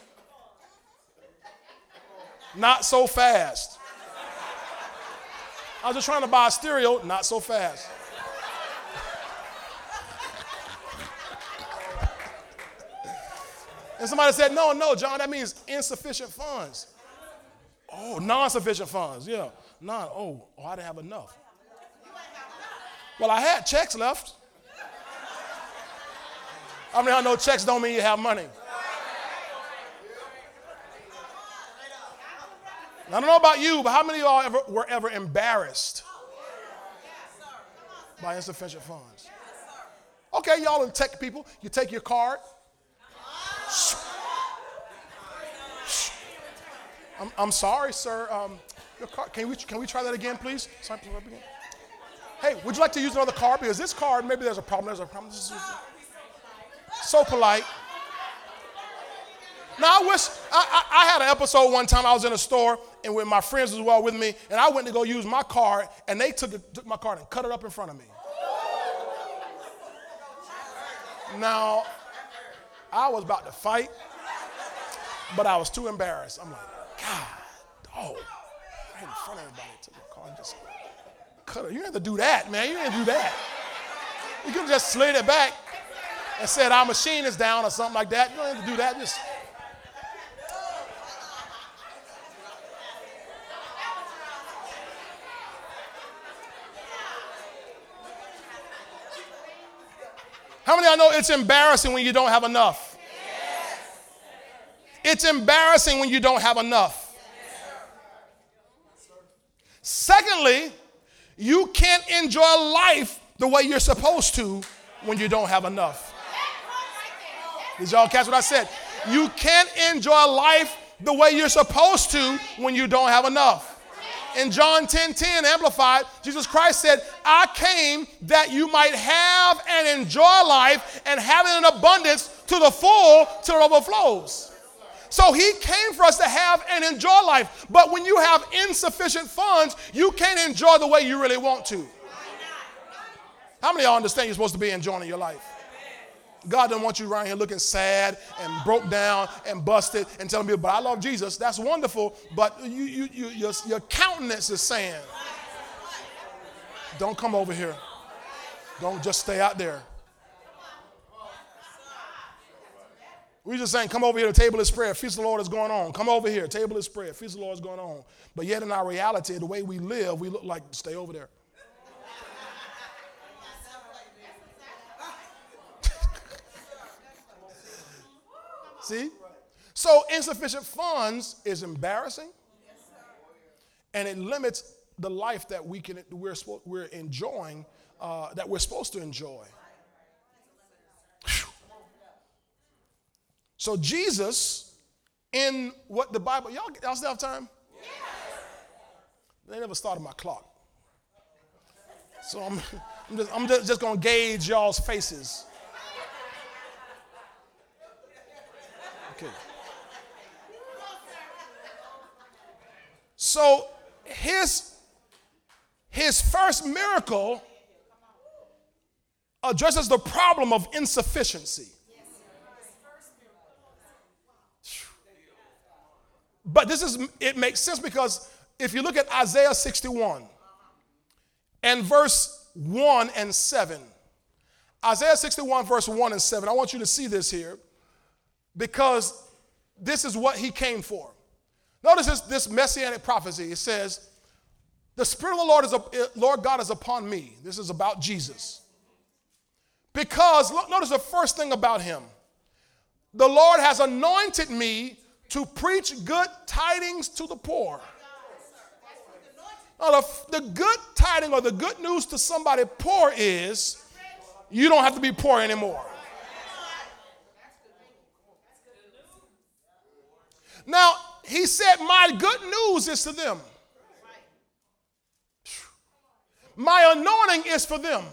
Not so fast. I was just trying to buy a stereo, not so fast. And somebody said, No, no, John, that means insufficient funds. Oh, non sufficient funds. Yeah. Non. Oh, oh, I didn't have enough. Well, I had checks left. I mean, I know checks don't mean you have money. I don't know about you, but how many of y'all ever, were ever embarrassed by insufficient funds? Okay, y'all in tech people. You take your card. I'm, I'm sorry, sir. Um, your card. Can we, can we try that again, please? Hey, would you like to use another card? Because this card, maybe there's a problem. There's a problem. So polite. Now, I wish I, I, I, had an episode one time. I was in a store and with my friends as well with me, and I went to go use my card, and they took, it, took my card and cut it up in front of me. Now, I was about to fight, but I was too embarrassed. I'm like, God, oh, right in front of everybody, took my card and just cut it. You didn't have to do that, man. You didn't do that. You could have just slid it back and said, Our machine is down or something like that. You don't have to do that. Just. Many of y'all know it's embarrassing when you don't have enough? Yes. It's embarrassing when you don't have enough. Yes. Secondly, you can't enjoy life the way you're supposed to when you don't have enough. Did y'all catch what I said? You can't enjoy life the way you're supposed to when you don't have enough. In John 10 10, amplified, Jesus Christ said, I came that you might have and enjoy life and have it in abundance to the full till it overflows. So he came for us to have and enjoy life. But when you have insufficient funds, you can't enjoy the way you really want to. How many of y'all understand you're supposed to be enjoying your life? God doesn't want you around here looking sad and broke down and busted and telling people, but I love Jesus. That's wonderful, but you, you, you, your, your countenance is saying, don't come over here. Don't just stay out there. We're just saying, come over here, the table is prayer, feast of the Lord is going on. Come over here, table is prayer, feast of the Lord is going on. But yet in our reality, the way we live, we look like stay over there. See? So insufficient funds is embarrassing, and it limits the life that we can we're we're enjoying uh, that we're supposed to enjoy. So Jesus, in what the Bible, y'all, y'all still have time? They never started my clock. So I'm, *laughs* I'm just, I'm just, just to gauge y'all's faces. So his, his first miracle addresses the problem of insufficiency. But this is it makes sense because if you look at Isaiah 61 and verse 1 and 7, Isaiah 61, verse 1 and 7, I want you to see this here because this is what he came for. Notice this, this messianic prophecy. It says, The Spirit of the Lord, is eh, Lord God is upon me. This is about Jesus. Because, look, notice the first thing about him. The Lord has anointed me to preach good tidings to the poor. Now, the, the good tiding or the good news to somebody poor is you don't have to be poor anymore. Now, he said, My good news is to them. My anointing is for them.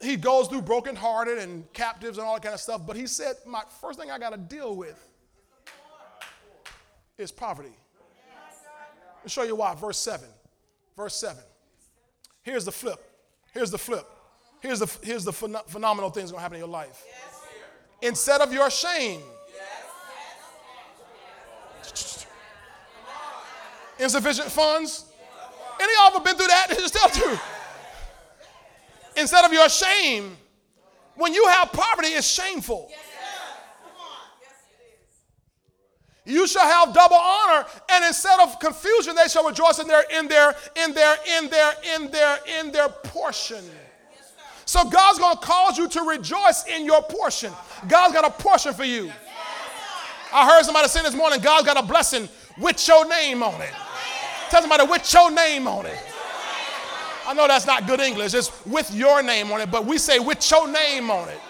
He goes through brokenhearted and captives and all that kind of stuff, but he said, My first thing I got to deal with is poverty. Let me show you why. Verse 7. Verse 7. Here's the flip. Here's the flip. Here's the, here's the phen- phenomenal things going to happen in your life. Instead of your shame, insufficient funds. Any of y'all ever been through that? *laughs* Just tell truth. Instead of your shame, when you have poverty, it's shameful. You shall have double honor, and instead of confusion, they shall rejoice in their in their in their in their in their in their portion. So God's going to cause you to rejoice in your portion. God's got a portion for you. I heard somebody say this morning, God's got a blessing with your name on it. Tell somebody with your name on it. I know that's not good English, it's with your name on it, but we say with your name on it.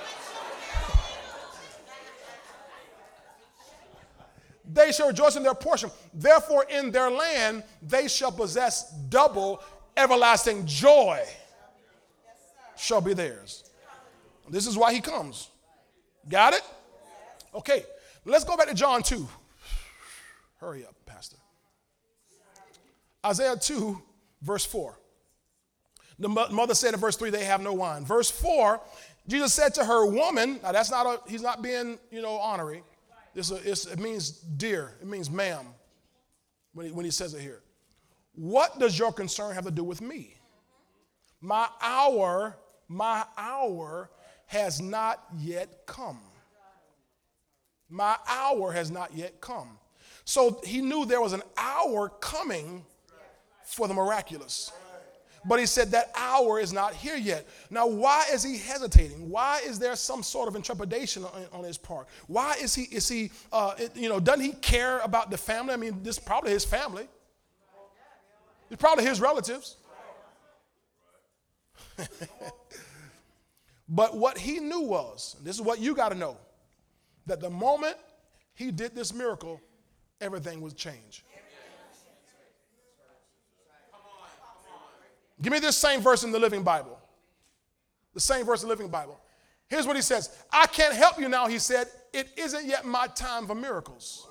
they shall rejoice in their portion. Therefore, in their land, they shall possess double everlasting joy, shall be theirs. This is why he comes. Got it? Okay, let's go back to John 2. Hurry up. Isaiah 2, verse 4. The mother said in verse 3, they have no wine. Verse 4, Jesus said to her, Woman, now that's not a, he's not being, you know, honorary. It's a, it's, it means dear, it means ma'am when he, when he says it here. What does your concern have to do with me? My hour, my hour has not yet come. My hour has not yet come. So he knew there was an hour coming for the miraculous. But he said that hour is not here yet. Now, why is he hesitating? Why is there some sort of intrepidation on, on his part? Why is he, is he uh, it, you know, doesn't he care about the family? I mean, this is probably his family. It's probably his relatives. *laughs* but what he knew was, this is what you got to know, that the moment he did this miracle, everything would change. Give me this same verse in the Living Bible. The same verse in the Living Bible. Here's what he says I can't help you now, he said. It isn't yet my time for miracles.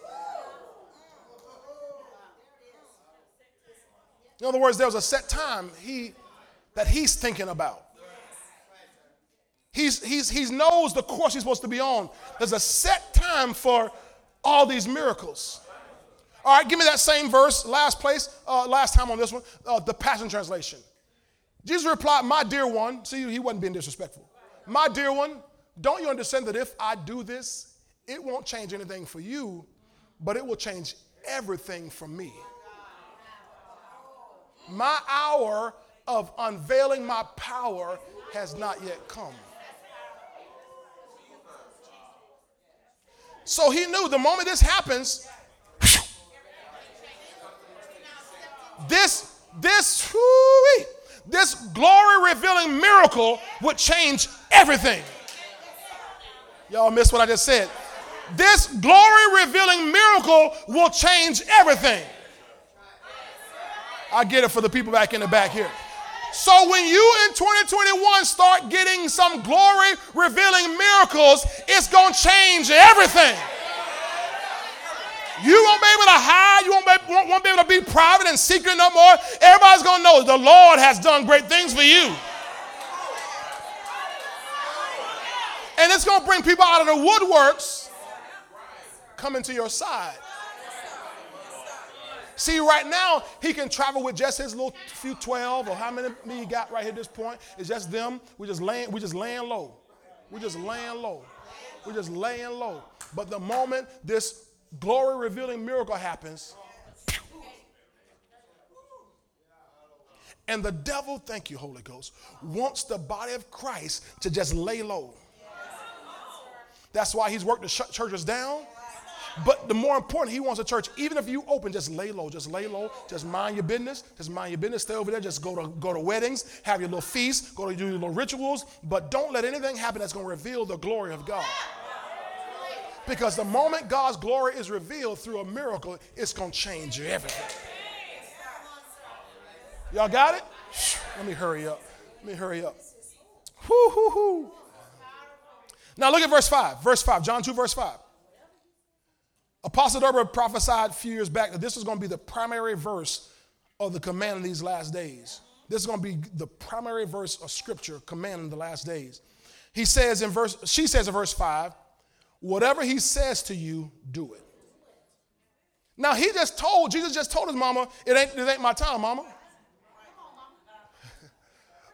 In other words, there's a set time he, that he's thinking about. He's, he's, he knows the course he's supposed to be on. There's a set time for all these miracles. All right, give me that same verse, last place, uh, last time on this one, uh, the Passion Translation. Jesus replied, My dear one, see, he wasn't being disrespectful. My dear one, don't you understand that if I do this, it won't change anything for you, but it will change everything for me. My hour of unveiling my power has not yet come. So he knew the moment this happens, this, this, whoo this glory revealing miracle would change everything. Y'all missed what I just said. This glory revealing miracle will change everything. I get it for the people back in the back here. So when you in 2021 start getting some glory revealing miracles, it's going to change everything. You won't be able to hide. You won't be, won't, be able to be private and secret no more. Everybody's going to know the Lord has done great things for you. And it's going to bring people out of the woodworks coming to your side. See, right now, he can travel with just his little few 12 or how many he got right here at this point. It's just them. We just laying, we just laying low. We just laying low. We just laying low. But the moment this glory revealing miracle happens, and the devil, thank you, Holy Ghost, wants the body of Christ to just lay low. That's why he's worked the churches down. But the more important, he wants a church, even if you open, just lay low, just lay low, just mind your business, just mind your business, stay over there, just go to go to weddings, have your little feasts, go to do your little rituals, but don't let anything happen that's going to reveal the glory of God. Because the moment God's glory is revealed through a miracle, it's going to change everything. Y'all got it? Let me hurry up. Let me hurry up. Now look at verse 5. Verse 5, John 2, verse 5. Apostle Deborah prophesied a few years back that this was going to be the primary verse of the command in these last days. This is going to be the primary verse of scripture command in the last days. He says in verse, she says in verse 5, Whatever he says to you, do it. Now he just told, Jesus just told his mama, it ain't, it ain't my time, mama.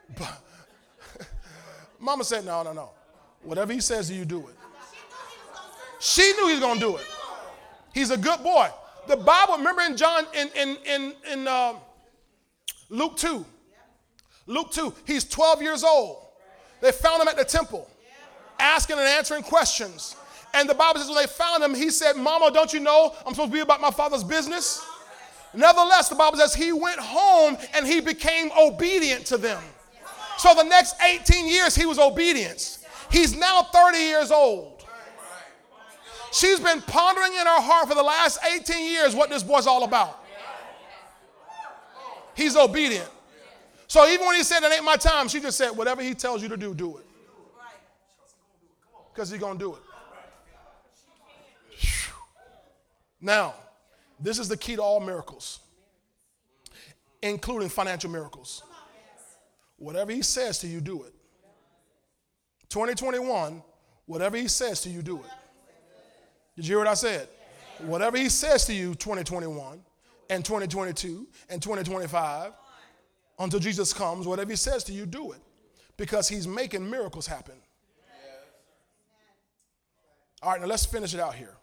*laughs* but *laughs* mama said, no, no, no. Whatever he says to you, do it. She knew he was going to do it. He's a good boy. The Bible, remember in John, in, in, in, in uh, Luke 2, Luke 2, he's 12 years old. They found him at the temple, asking and answering questions. And the Bible says when they found him, he said, Mama, don't you know I'm supposed to be about my father's business? Nevertheless, the Bible says he went home and he became obedient to them. So the next 18 years, he was obedience. He's now 30 years old. She's been pondering in her heart for the last 18 years what this boy's all about. He's obedient. So even when he said, It ain't my time, she just said, Whatever he tells you to do, do it. Because he's going to do it. Now, this is the key to all miracles, including financial miracles. Whatever he says to you, do it. 2021, whatever he says to you, do it. Did you hear what I said? Whatever he says to you, 2021 and 2022 and 2025, until Jesus comes, whatever he says to you, do it. Because he's making miracles happen. All right, now let's finish it out here.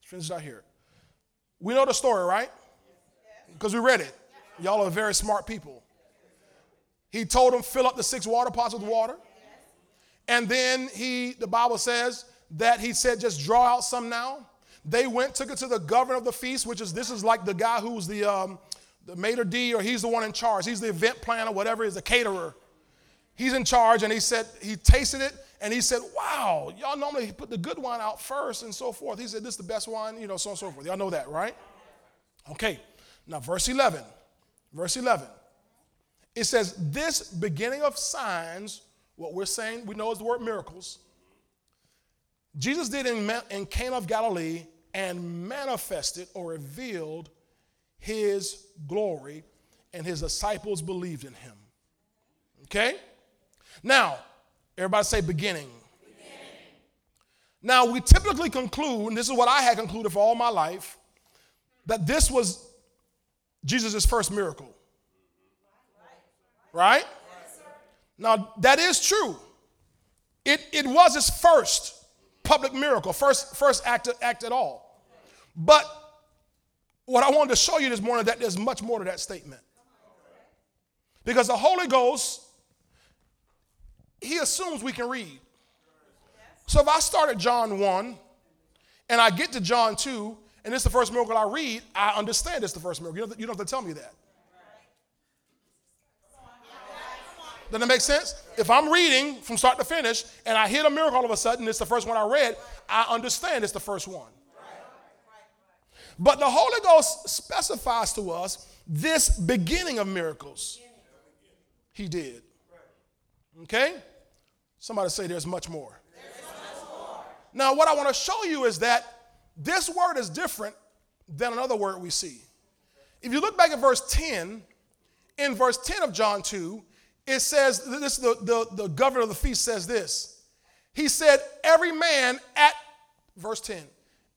Let's finish it out here. We know the story, right? Because we read it. Y'all are very smart people. He told them, fill up the six water pots with water. And then he, the Bible says that he said, just draw out some now. They went, took it to the governor of the feast, which is this is like the guy who's the um, the maitre d, or he's the one in charge. He's the event planner, whatever. He's the caterer. He's in charge, and he said he tasted it, and he said, "Wow, y'all normally put the good wine out first, and so forth." He said, "This is the best wine, you know, so on and so forth." Y'all know that, right? Okay. Now, verse eleven. Verse eleven. It says, "This beginning of signs." What we're saying, we know is the word miracles. Jesus did in, in Cana of Galilee and manifested or revealed his glory, and his disciples believed in him. Okay? Now, everybody say beginning. beginning. Now, we typically conclude, and this is what I had concluded for all my life, that this was Jesus' first miracle. Right? Now, that is true. It, it was his first public miracle, first, first act, act at all. But what I wanted to show you this morning that there's much more to that statement. Because the Holy Ghost, he assumes we can read. So if I start at John 1 and I get to John 2, and it's the first miracle I read, I understand it's the first miracle. You don't, have to tell me that. Does that make sense? If I'm reading from start to finish and I hit a miracle all of a sudden, it's the first one I read, I understand it's the first one. But the Holy Ghost specifies to us this beginning of miracles. He did. Okay? Somebody say there's much more. Now, what I want to show you is that this word is different than another word we see. If you look back at verse 10, in verse 10 of John 2, it says, this the, the, the governor of the feast says this. He said, Every man at, verse 10,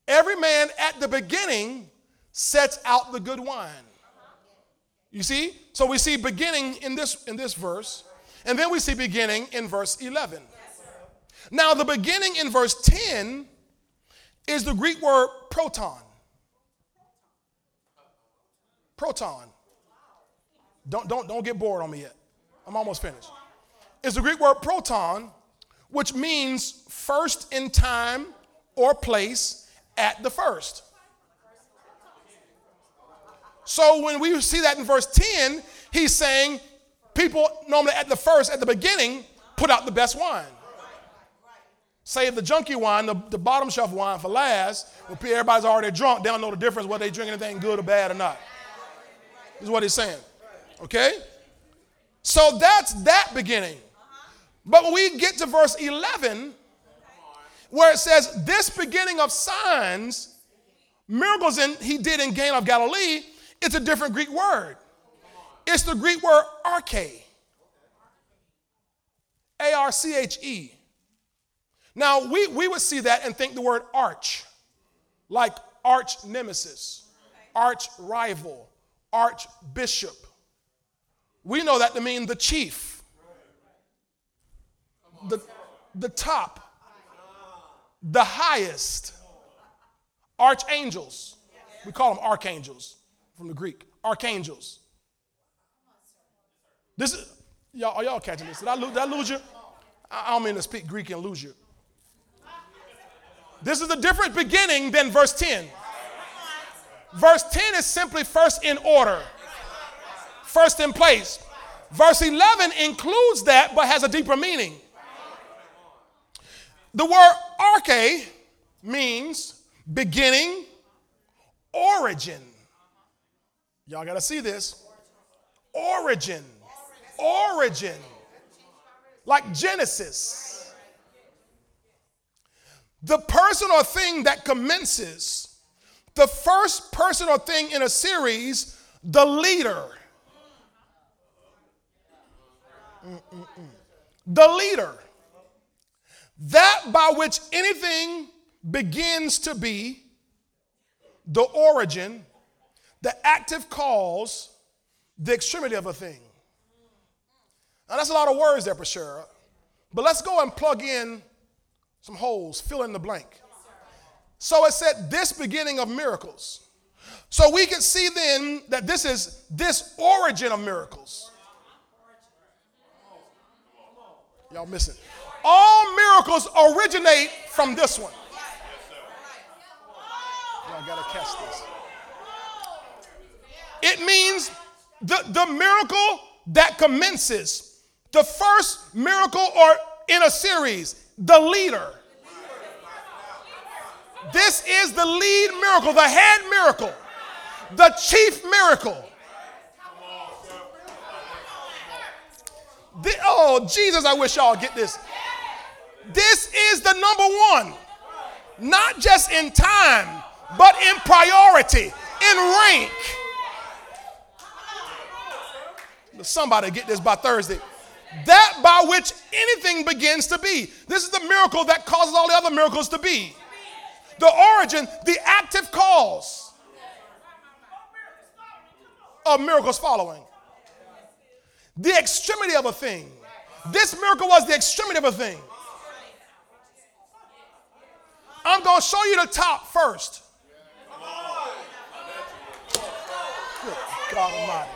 every man at the beginning sets out the good wine. You see? So we see beginning in this, in this verse, and then we see beginning in verse 11. Now, the beginning in verse 10 is the Greek word proton. Proton. Don't, don't, don't get bored on me yet. I'm almost finished. It's the Greek word proton, which means first in time or place at the first. So when we see that in verse 10, he's saying people normally at the first, at the beginning, put out the best wine. Save the junky wine, the, the bottom shelf wine for last. When everybody's already drunk, they don't know the difference whether they drink anything good or bad or not. This is what he's saying. Okay? So that's that beginning. But when we get to verse 11, where it says, This beginning of signs, miracles in, he did in Cana of Galilee, it's a different Greek word. It's the Greek word arche. A R C H E. Now, we, we would see that and think the word arch, like arch nemesis, arch rival, archbishop. We know that to mean the chief, the, the top, the highest. Archangels. We call them archangels from the Greek. Archangels. This is, y'all, are y'all catching this? Did I, lose, did I lose you? I don't mean to speak Greek and lose you. This is a different beginning than verse 10. Verse 10 is simply first in order first in place. Verse 11 includes that but has a deeper meaning. The word arche means beginning, origin. Y'all got to see this. Origin. Origin. Like Genesis. The person or thing that commences, the first person or thing in a series, the leader Mm-mm-mm. The leader. That by which anything begins to be, the origin, the active cause, the extremity of a thing. Now, that's a lot of words there, Pashera. But let's go and plug in some holes, fill in the blank. So it said, this beginning of miracles. So we can see then that this is this origin of miracles. Y'all missing. All miracles originate from this one. Y'all gotta catch this. It means the, the miracle that commences, the first miracle or in a series, the leader. This is the lead miracle, the head miracle, the chief miracle. The, oh, Jesus, I wish y'all get this. This is the number one, not just in time, but in priority, in rank. Somebody get this by Thursday. That by which anything begins to be. This is the miracle that causes all the other miracles to be. The origin, the active cause of miracles following. The extremity of a thing. This miracle was the extremity of a thing. I'm going to show you the top first. Good God Almighty.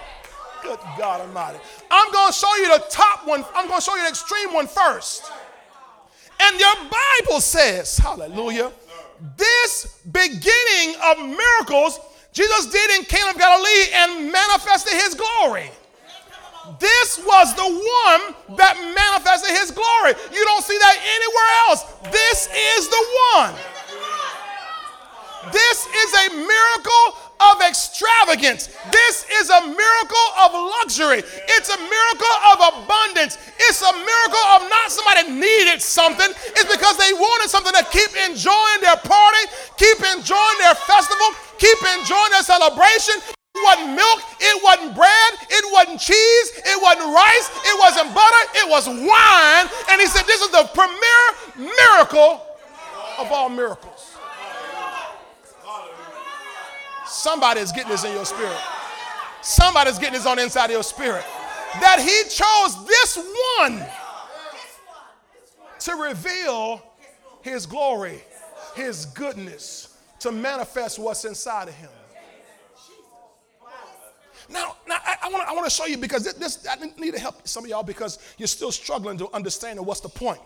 Good God Almighty. I'm going to show you the top one. I'm going to show you the extreme one first. And your Bible says, hallelujah, this beginning of miracles Jesus did in Cana of Galilee and manifested his glory. This was the one that manifested his glory. You don't see that anywhere else. This is the one. This is a miracle of extravagance. This is a miracle of luxury. It's a miracle of abundance. It's a miracle of not somebody needed something. It's because they wanted something to keep enjoying their party, keep enjoying their festival, keep enjoying their celebration. It wasn't milk, it wasn't bread, it wasn't cheese, it wasn't rice, it wasn't butter, it was wine. And he said, This is the premier miracle of all miracles. Somebody's getting this in your spirit. Somebody's getting this on the inside of your spirit. That he chose this one to reveal his glory, his goodness, to manifest what's inside of him. Now, now I, I want to show you because this, this, I need to help some of y'all because you're still struggling to understand what's the point.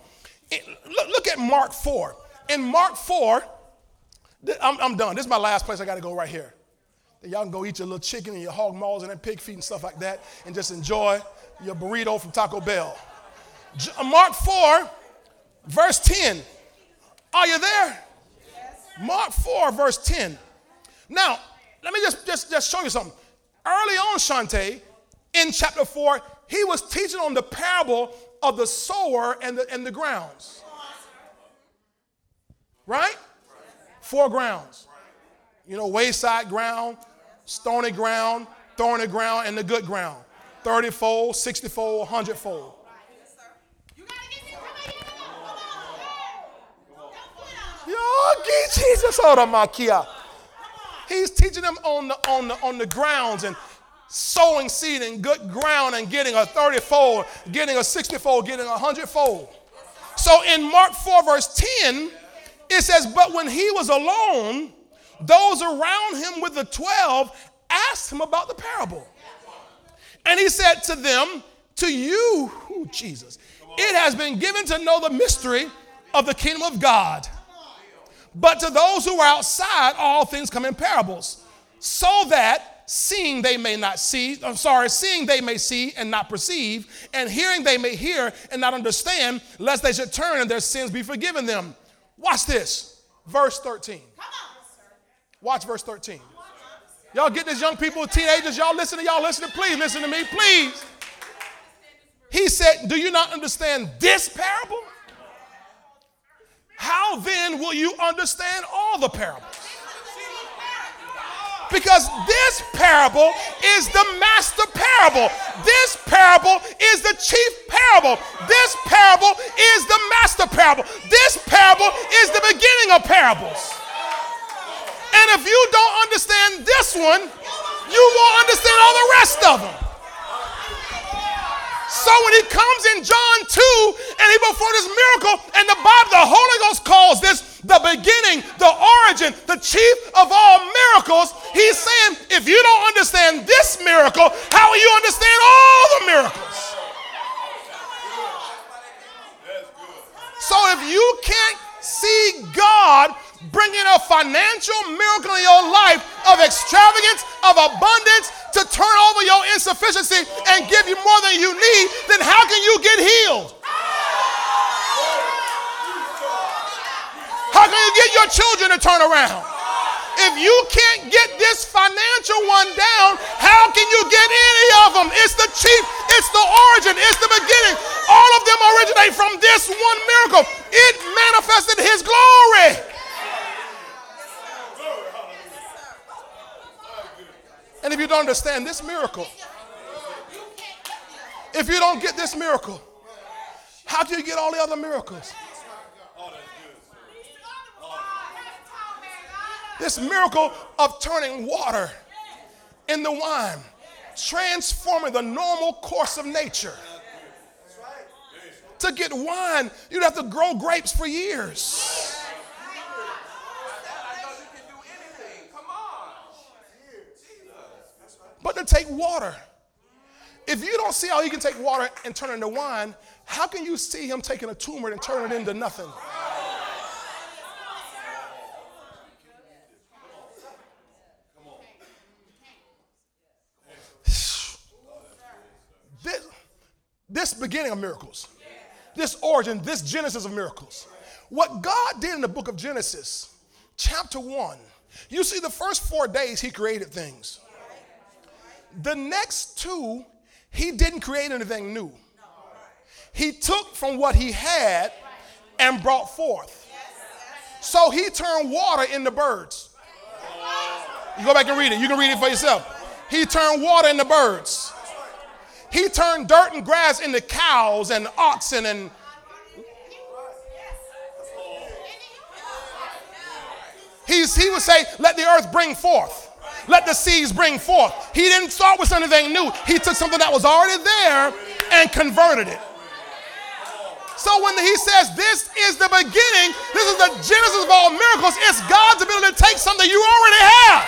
It, look, look at Mark 4. In Mark 4, I'm, I'm done. This is my last place I got to go right here. Y'all can go eat your little chicken and your hog maws and that pig feet and stuff like that and just enjoy your burrito from Taco Bell. Uh, Mark 4, verse 10. Are you there? Mark 4, verse 10. Now, let me just, just, just show you something. Early on, Shante, in chapter 4, he was teaching on the parable of the sower and the, and the grounds. Right? Four grounds. You know, wayside ground, stony ground, thorny ground, and the good ground. 30 fold, 60 fold, 100 fold. Jesus, Makia. He's teaching them on the, on, the, on the grounds and sowing seed in good ground and getting a 30 fold, getting a 60 fold, getting a 100 fold. So in Mark 4, verse 10, it says, But when he was alone, those around him with the 12 asked him about the parable. And he said to them, To you, ooh, Jesus, it has been given to know the mystery of the kingdom of God. But to those who are outside, all things come in parables, so that seeing they may not see, I'm sorry, seeing they may see and not perceive, and hearing they may hear and not understand, lest they should turn and their sins be forgiven them. Watch this, verse 13. Watch verse 13. Y'all get this, young people, teenagers, y'all listen to y'all listen to, please listen to me, please. He said, Do you not understand this parable? How then will you understand all the parables? Because this parable is the master parable. This parable is the chief parable. This parable is the master parable. This parable is the beginning of parables. And if you don't understand this one, you won't understand all the rest of them. So when he comes in John 2 and he performs this miracle, and the Bible, the Holy Ghost calls this the beginning, the origin, the chief of all miracles, he's saying, if you don't understand this miracle, how will you understand all the miracles? So if you can't see God bringing a financial miracle in your life of extravagance, of abundance, to turn over your insufficiency and give you more than you need, then how can you get healed? How can you get your children to turn around? If you can't get this financial one down, how can you get any of them? It's the chief, it's the origin, it's the beginning. All of them originate from this one miracle. It manifested his glory. And if you don't understand this miracle, if you don't get this miracle, how do you get all the other miracles? This miracle of turning water into wine, transforming the normal course of nature. To get wine, you'd have to grow grapes for years. But to take water, if you don't see how he can take water and turn it into wine, how can you see him taking a tumor and turn it into nothing? This, this beginning of miracles, this origin, this genesis of miracles. What God did in the book of Genesis, chapter 1, you see the first four days he created things. The next two, he didn't create anything new. He took from what he had and brought forth. So he turned water into birds. You go back and read it. You can read it for yourself. He turned water into birds. He turned dirt and grass into cows and oxen and He's, he would say, Let the earth bring forth. Let the seas bring forth. He didn't start with anything new. He took something that was already there and converted it. So when he says this is the beginning, this is the genesis of all miracles, it's God's ability to take something you already have.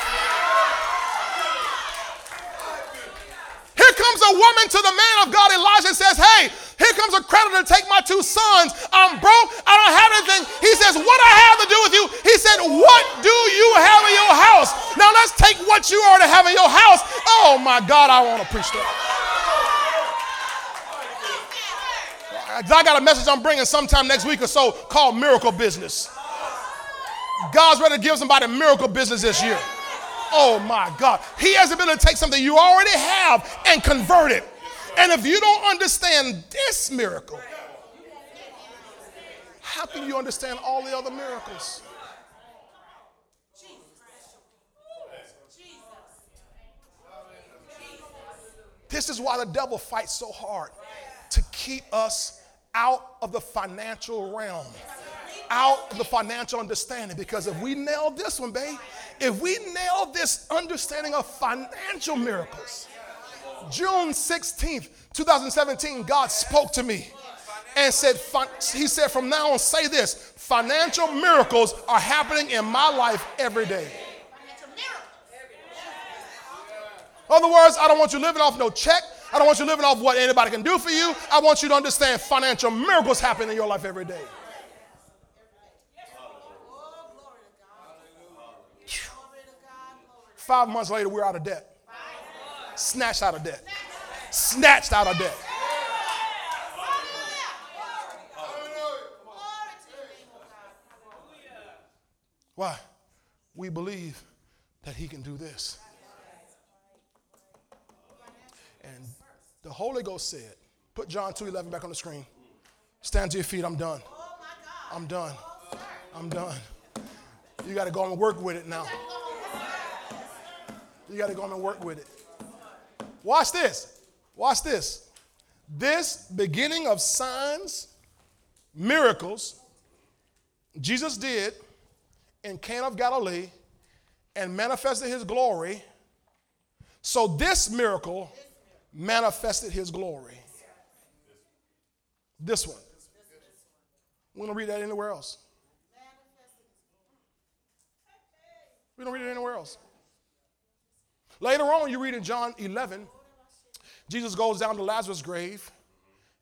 Here comes a woman to the man of God, Elijah, and says, Hey, here comes a creditor to take my two sons. I'm broke. I don't have anything. He says, What I have to do with you? He said, What do you have in your house? Now let's take what you already have in your house. Oh my God, I want to preach that. I got a message I'm bringing sometime next week or so called Miracle Business. God's ready to give somebody miracle business this year. Oh my God. He has the ability to take something you already have and convert it. And if you don't understand this miracle, how can you understand all the other miracles? This is why the devil fights so hard to keep us out of the financial realm, out of the financial understanding. Because if we nail this one, babe, if we nail this understanding of financial miracles, June 16th, 2017, God spoke to me and said, He said, from now on, say this financial miracles are happening in my life every day. In other words, I don't want you living off no check. I don't want you living off what anybody can do for you. I want you to understand financial miracles happen in your life every day. Five months later, we're out of debt. Snatched out of debt. Snatched out of debt. Why? We believe that He can do this. And the Holy Ghost said, put John 2.11 back on the screen. Stand to your feet. I'm done. I'm done. I'm done. You got to go and work with it now. You got to go and work with it. Watch this. Watch this. This beginning of signs, miracles, Jesus did in Cana of Galilee and manifested his glory. So this miracle manifested his glory. This one. We don't read that anywhere else. We don't read it anywhere else. Later on, you read in John 11, Jesus goes down to Lazarus' grave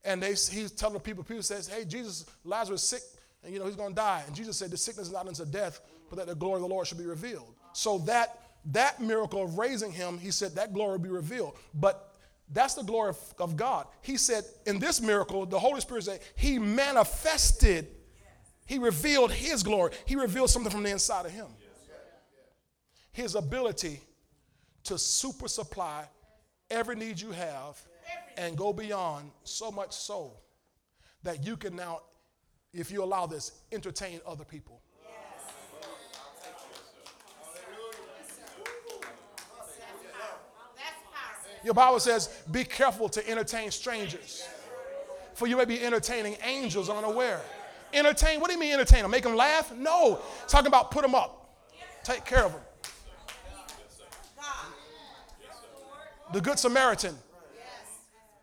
And they, he's telling the people, people says, hey, Jesus, Lazarus is sick, and you know, he's going to die. And Jesus said, the sickness is not unto death, but that the glory of the Lord should be revealed. So that, that miracle of raising him, he said, that glory will be revealed. But that's the glory of, of God. He said, in this miracle, the Holy Spirit said, he manifested, he revealed his glory. He revealed something from the inside of him. His ability to super supply every need you have and go beyond so much so that you can now, if you allow this, entertain other people. Your Bible says, be careful to entertain strangers, for you may be entertaining angels unaware. Entertain, what do you mean entertain them? Make them laugh? No. Talking about put them up, take care of them. The Good Samaritan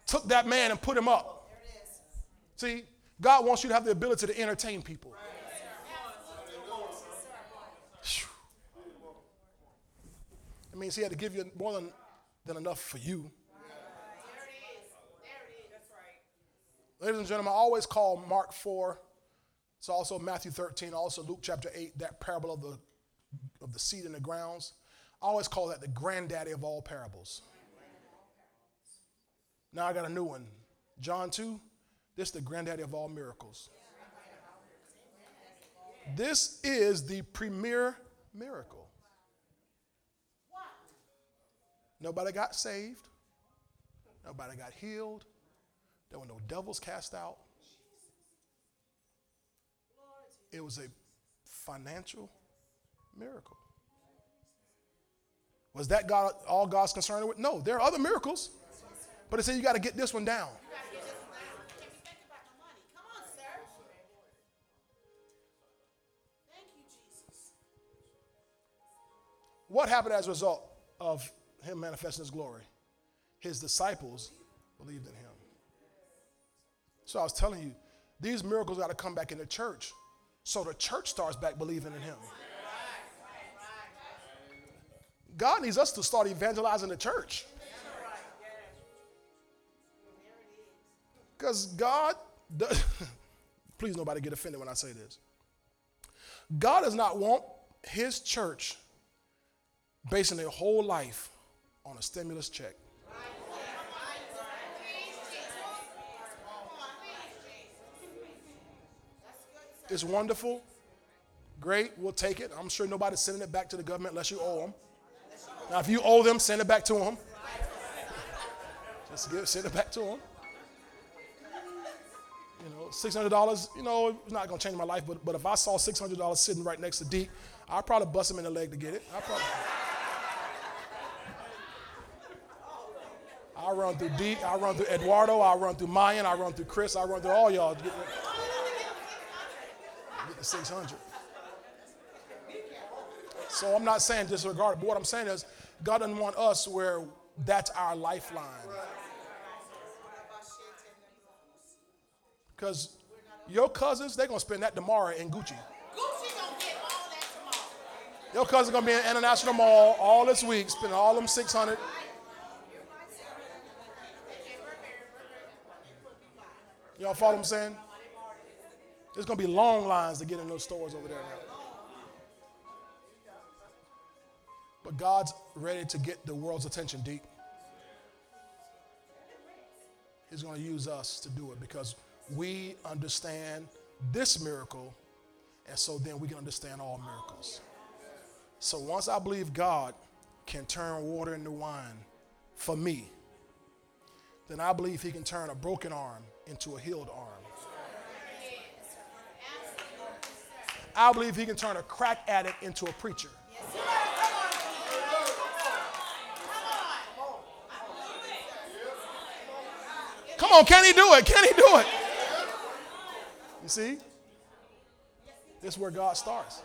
took that man and put him up. See, God wants you to have the ability to entertain people. It means he had to give you more than, than enough for you. Ladies and gentlemen, I always call Mark 4, it's also Matthew 13, also Luke chapter 8, that parable of the, of the seed in the grounds. I always call that the granddaddy of all parables. Now I got a new one. John 2, this is the granddaddy of all miracles. This is the premier miracle. Nobody got saved. Nobody got healed. There were no devils cast out. It was a financial miracle. Was that God all God's concerned with? No, there are other miracles. But it said you got to get this one down. What happened as a result of him manifesting his glory? His disciples believed in him. So I was telling you, these miracles got to come back in the church. So the church starts back believing in him. God needs us to start evangelizing the church. Because God, does, *laughs* please nobody get offended when I say this. God does not want his church basing their whole life on a stimulus check. It's wonderful. Great. We'll take it. I'm sure nobody's sending it back to the government unless you owe them. Now, if you owe them, send it back to them. Just give, send it back to them. You know, $600, you know, it's not going to change my life, but, but if I saw $600 sitting right next to Deke, I'd probably bust him in the leg to get it. I'd probably. I run through Deke, I run through Eduardo, I run through Mayan, I run through Chris, I run through all y'all to get, get the 600. So I'm not saying disregard it, but what I'm saying is God doesn't want us where that's our lifeline. Because your cousins, they're going to spend that tomorrow in Gucci. Gucci gonna get all that tomorrow. Your cousin's going to be in International Mall all this week, spending all them 600. Y'all follow what I'm saying? There's going to be long lines to get in those stores over there now. But God's ready to get the world's attention deep. He's going to use us to do it because we understand this miracle, and so then we can understand all miracles. So once I believe God can turn water into wine for me, then I believe He can turn a broken arm into a healed arm. I believe He can turn a crack addict into a preacher. Come on, can He do it? Can He do it? You see? This is where God starts.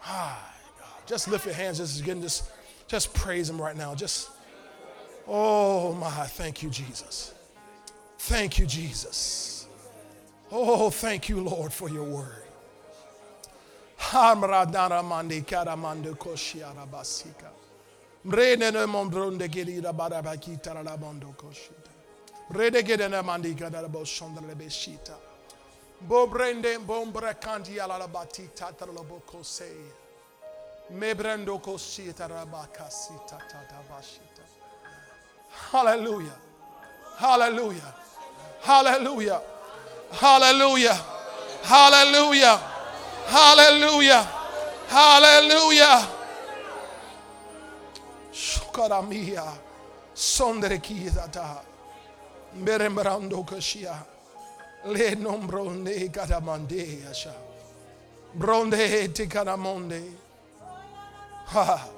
God. Just lift your hands, just again, just, just praise Him right now. Just, oh my, thank you, Jesus. Thank you, Jesus. Oh, thank you, Lord, for your word. Bashita. Hallelujah. Hallelujah. Hallelujah. Hallelujah. Hallelujah. Hallelujah. Hallelujah. Shukaramia. Sondere kizata. Merembrando kashia. Le nombronde katamande asha. Bronde tikanamonde. Ha.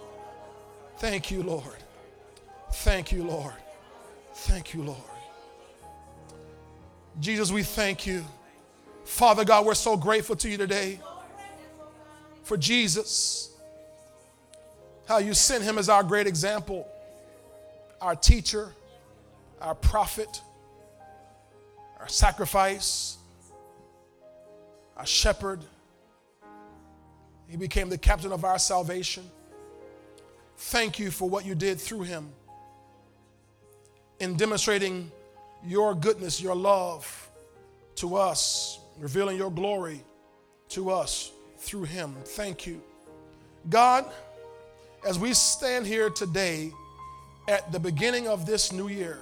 Thank you, Lord. Thank you, Lord. Thank you, Lord. Jesus, we thank you. Father God, we're so grateful to you today for Jesus. How you sent him as our great example, our teacher, our prophet, our sacrifice, our shepherd. He became the captain of our salvation. Thank you for what you did through him in demonstrating your goodness, your love to us, revealing your glory to us through him. Thank you. God, as we stand here today at the beginning of this new year,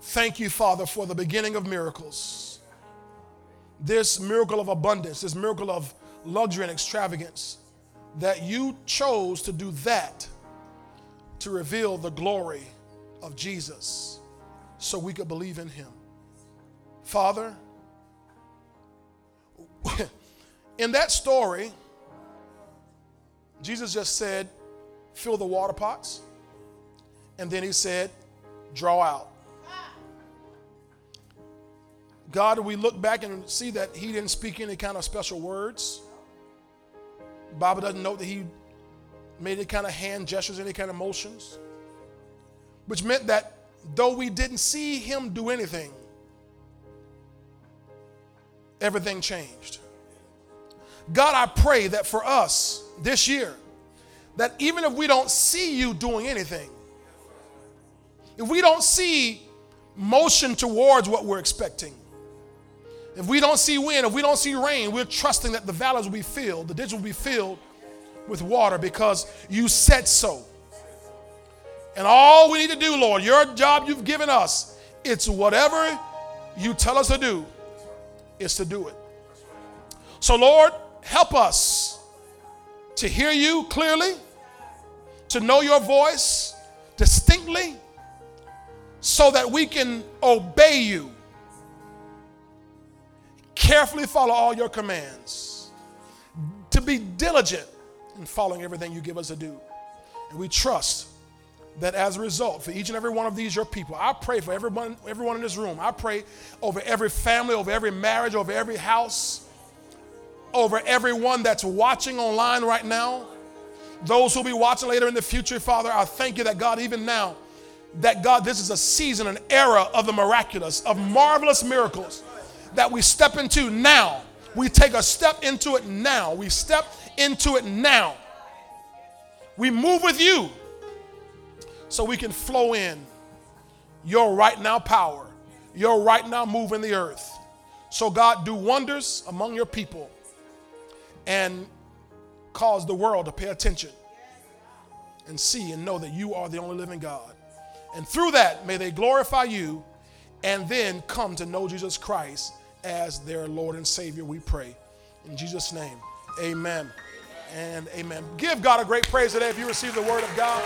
thank you, Father, for the beginning of miracles. This miracle of abundance, this miracle of luxury and extravagance, that you chose to do that to reveal the glory of Jesus so we could believe in him. Father, *laughs* in that story, Jesus just said, fill the water pots. And then he said, draw out. God, we look back and see that he didn't speak any kind of special words. Bible doesn't note that he made any kind of hand gestures, any kind of motions, which meant that though we didn't see him do anything, everything changed. God, I pray that for us this year, that even if we don't see you doing anything, if we don't see motion towards what we're expecting, if we don't see wind, if we don't see rain, we're trusting that the valleys will be filled, the ditches will be filled with water because you said so. And all we need to do, Lord, your job you've given us, it's whatever you tell us to do, is to do it. So, Lord, help us to hear you clearly, to know your voice distinctly, so that we can obey you, carefully follow all your commands, to be diligent in following everything you give us to do. And we trust that as a result, for each and every one of these, your people, I pray for everyone, everyone in this room. I pray over every family, over every marriage, over every house, over everyone that's watching online right now. Those who'll be watching later in the future, Father, I thank you that God, even now, that God, this is a season, an era of the miraculous, of marvelous miracles that we step into now. We take a step into it now. We step into it now. We move with you so we can flow in your right now power, your right now move in the earth. So, God, do wonders among your people and cause the world to pay attention and see and know that you are the only living God. And through that, may they glorify you and then come to know Jesus Christ as their Lord and Savior, we pray. In Jesus' name, amen and amen. Give God a great praise today if you receive the word of God.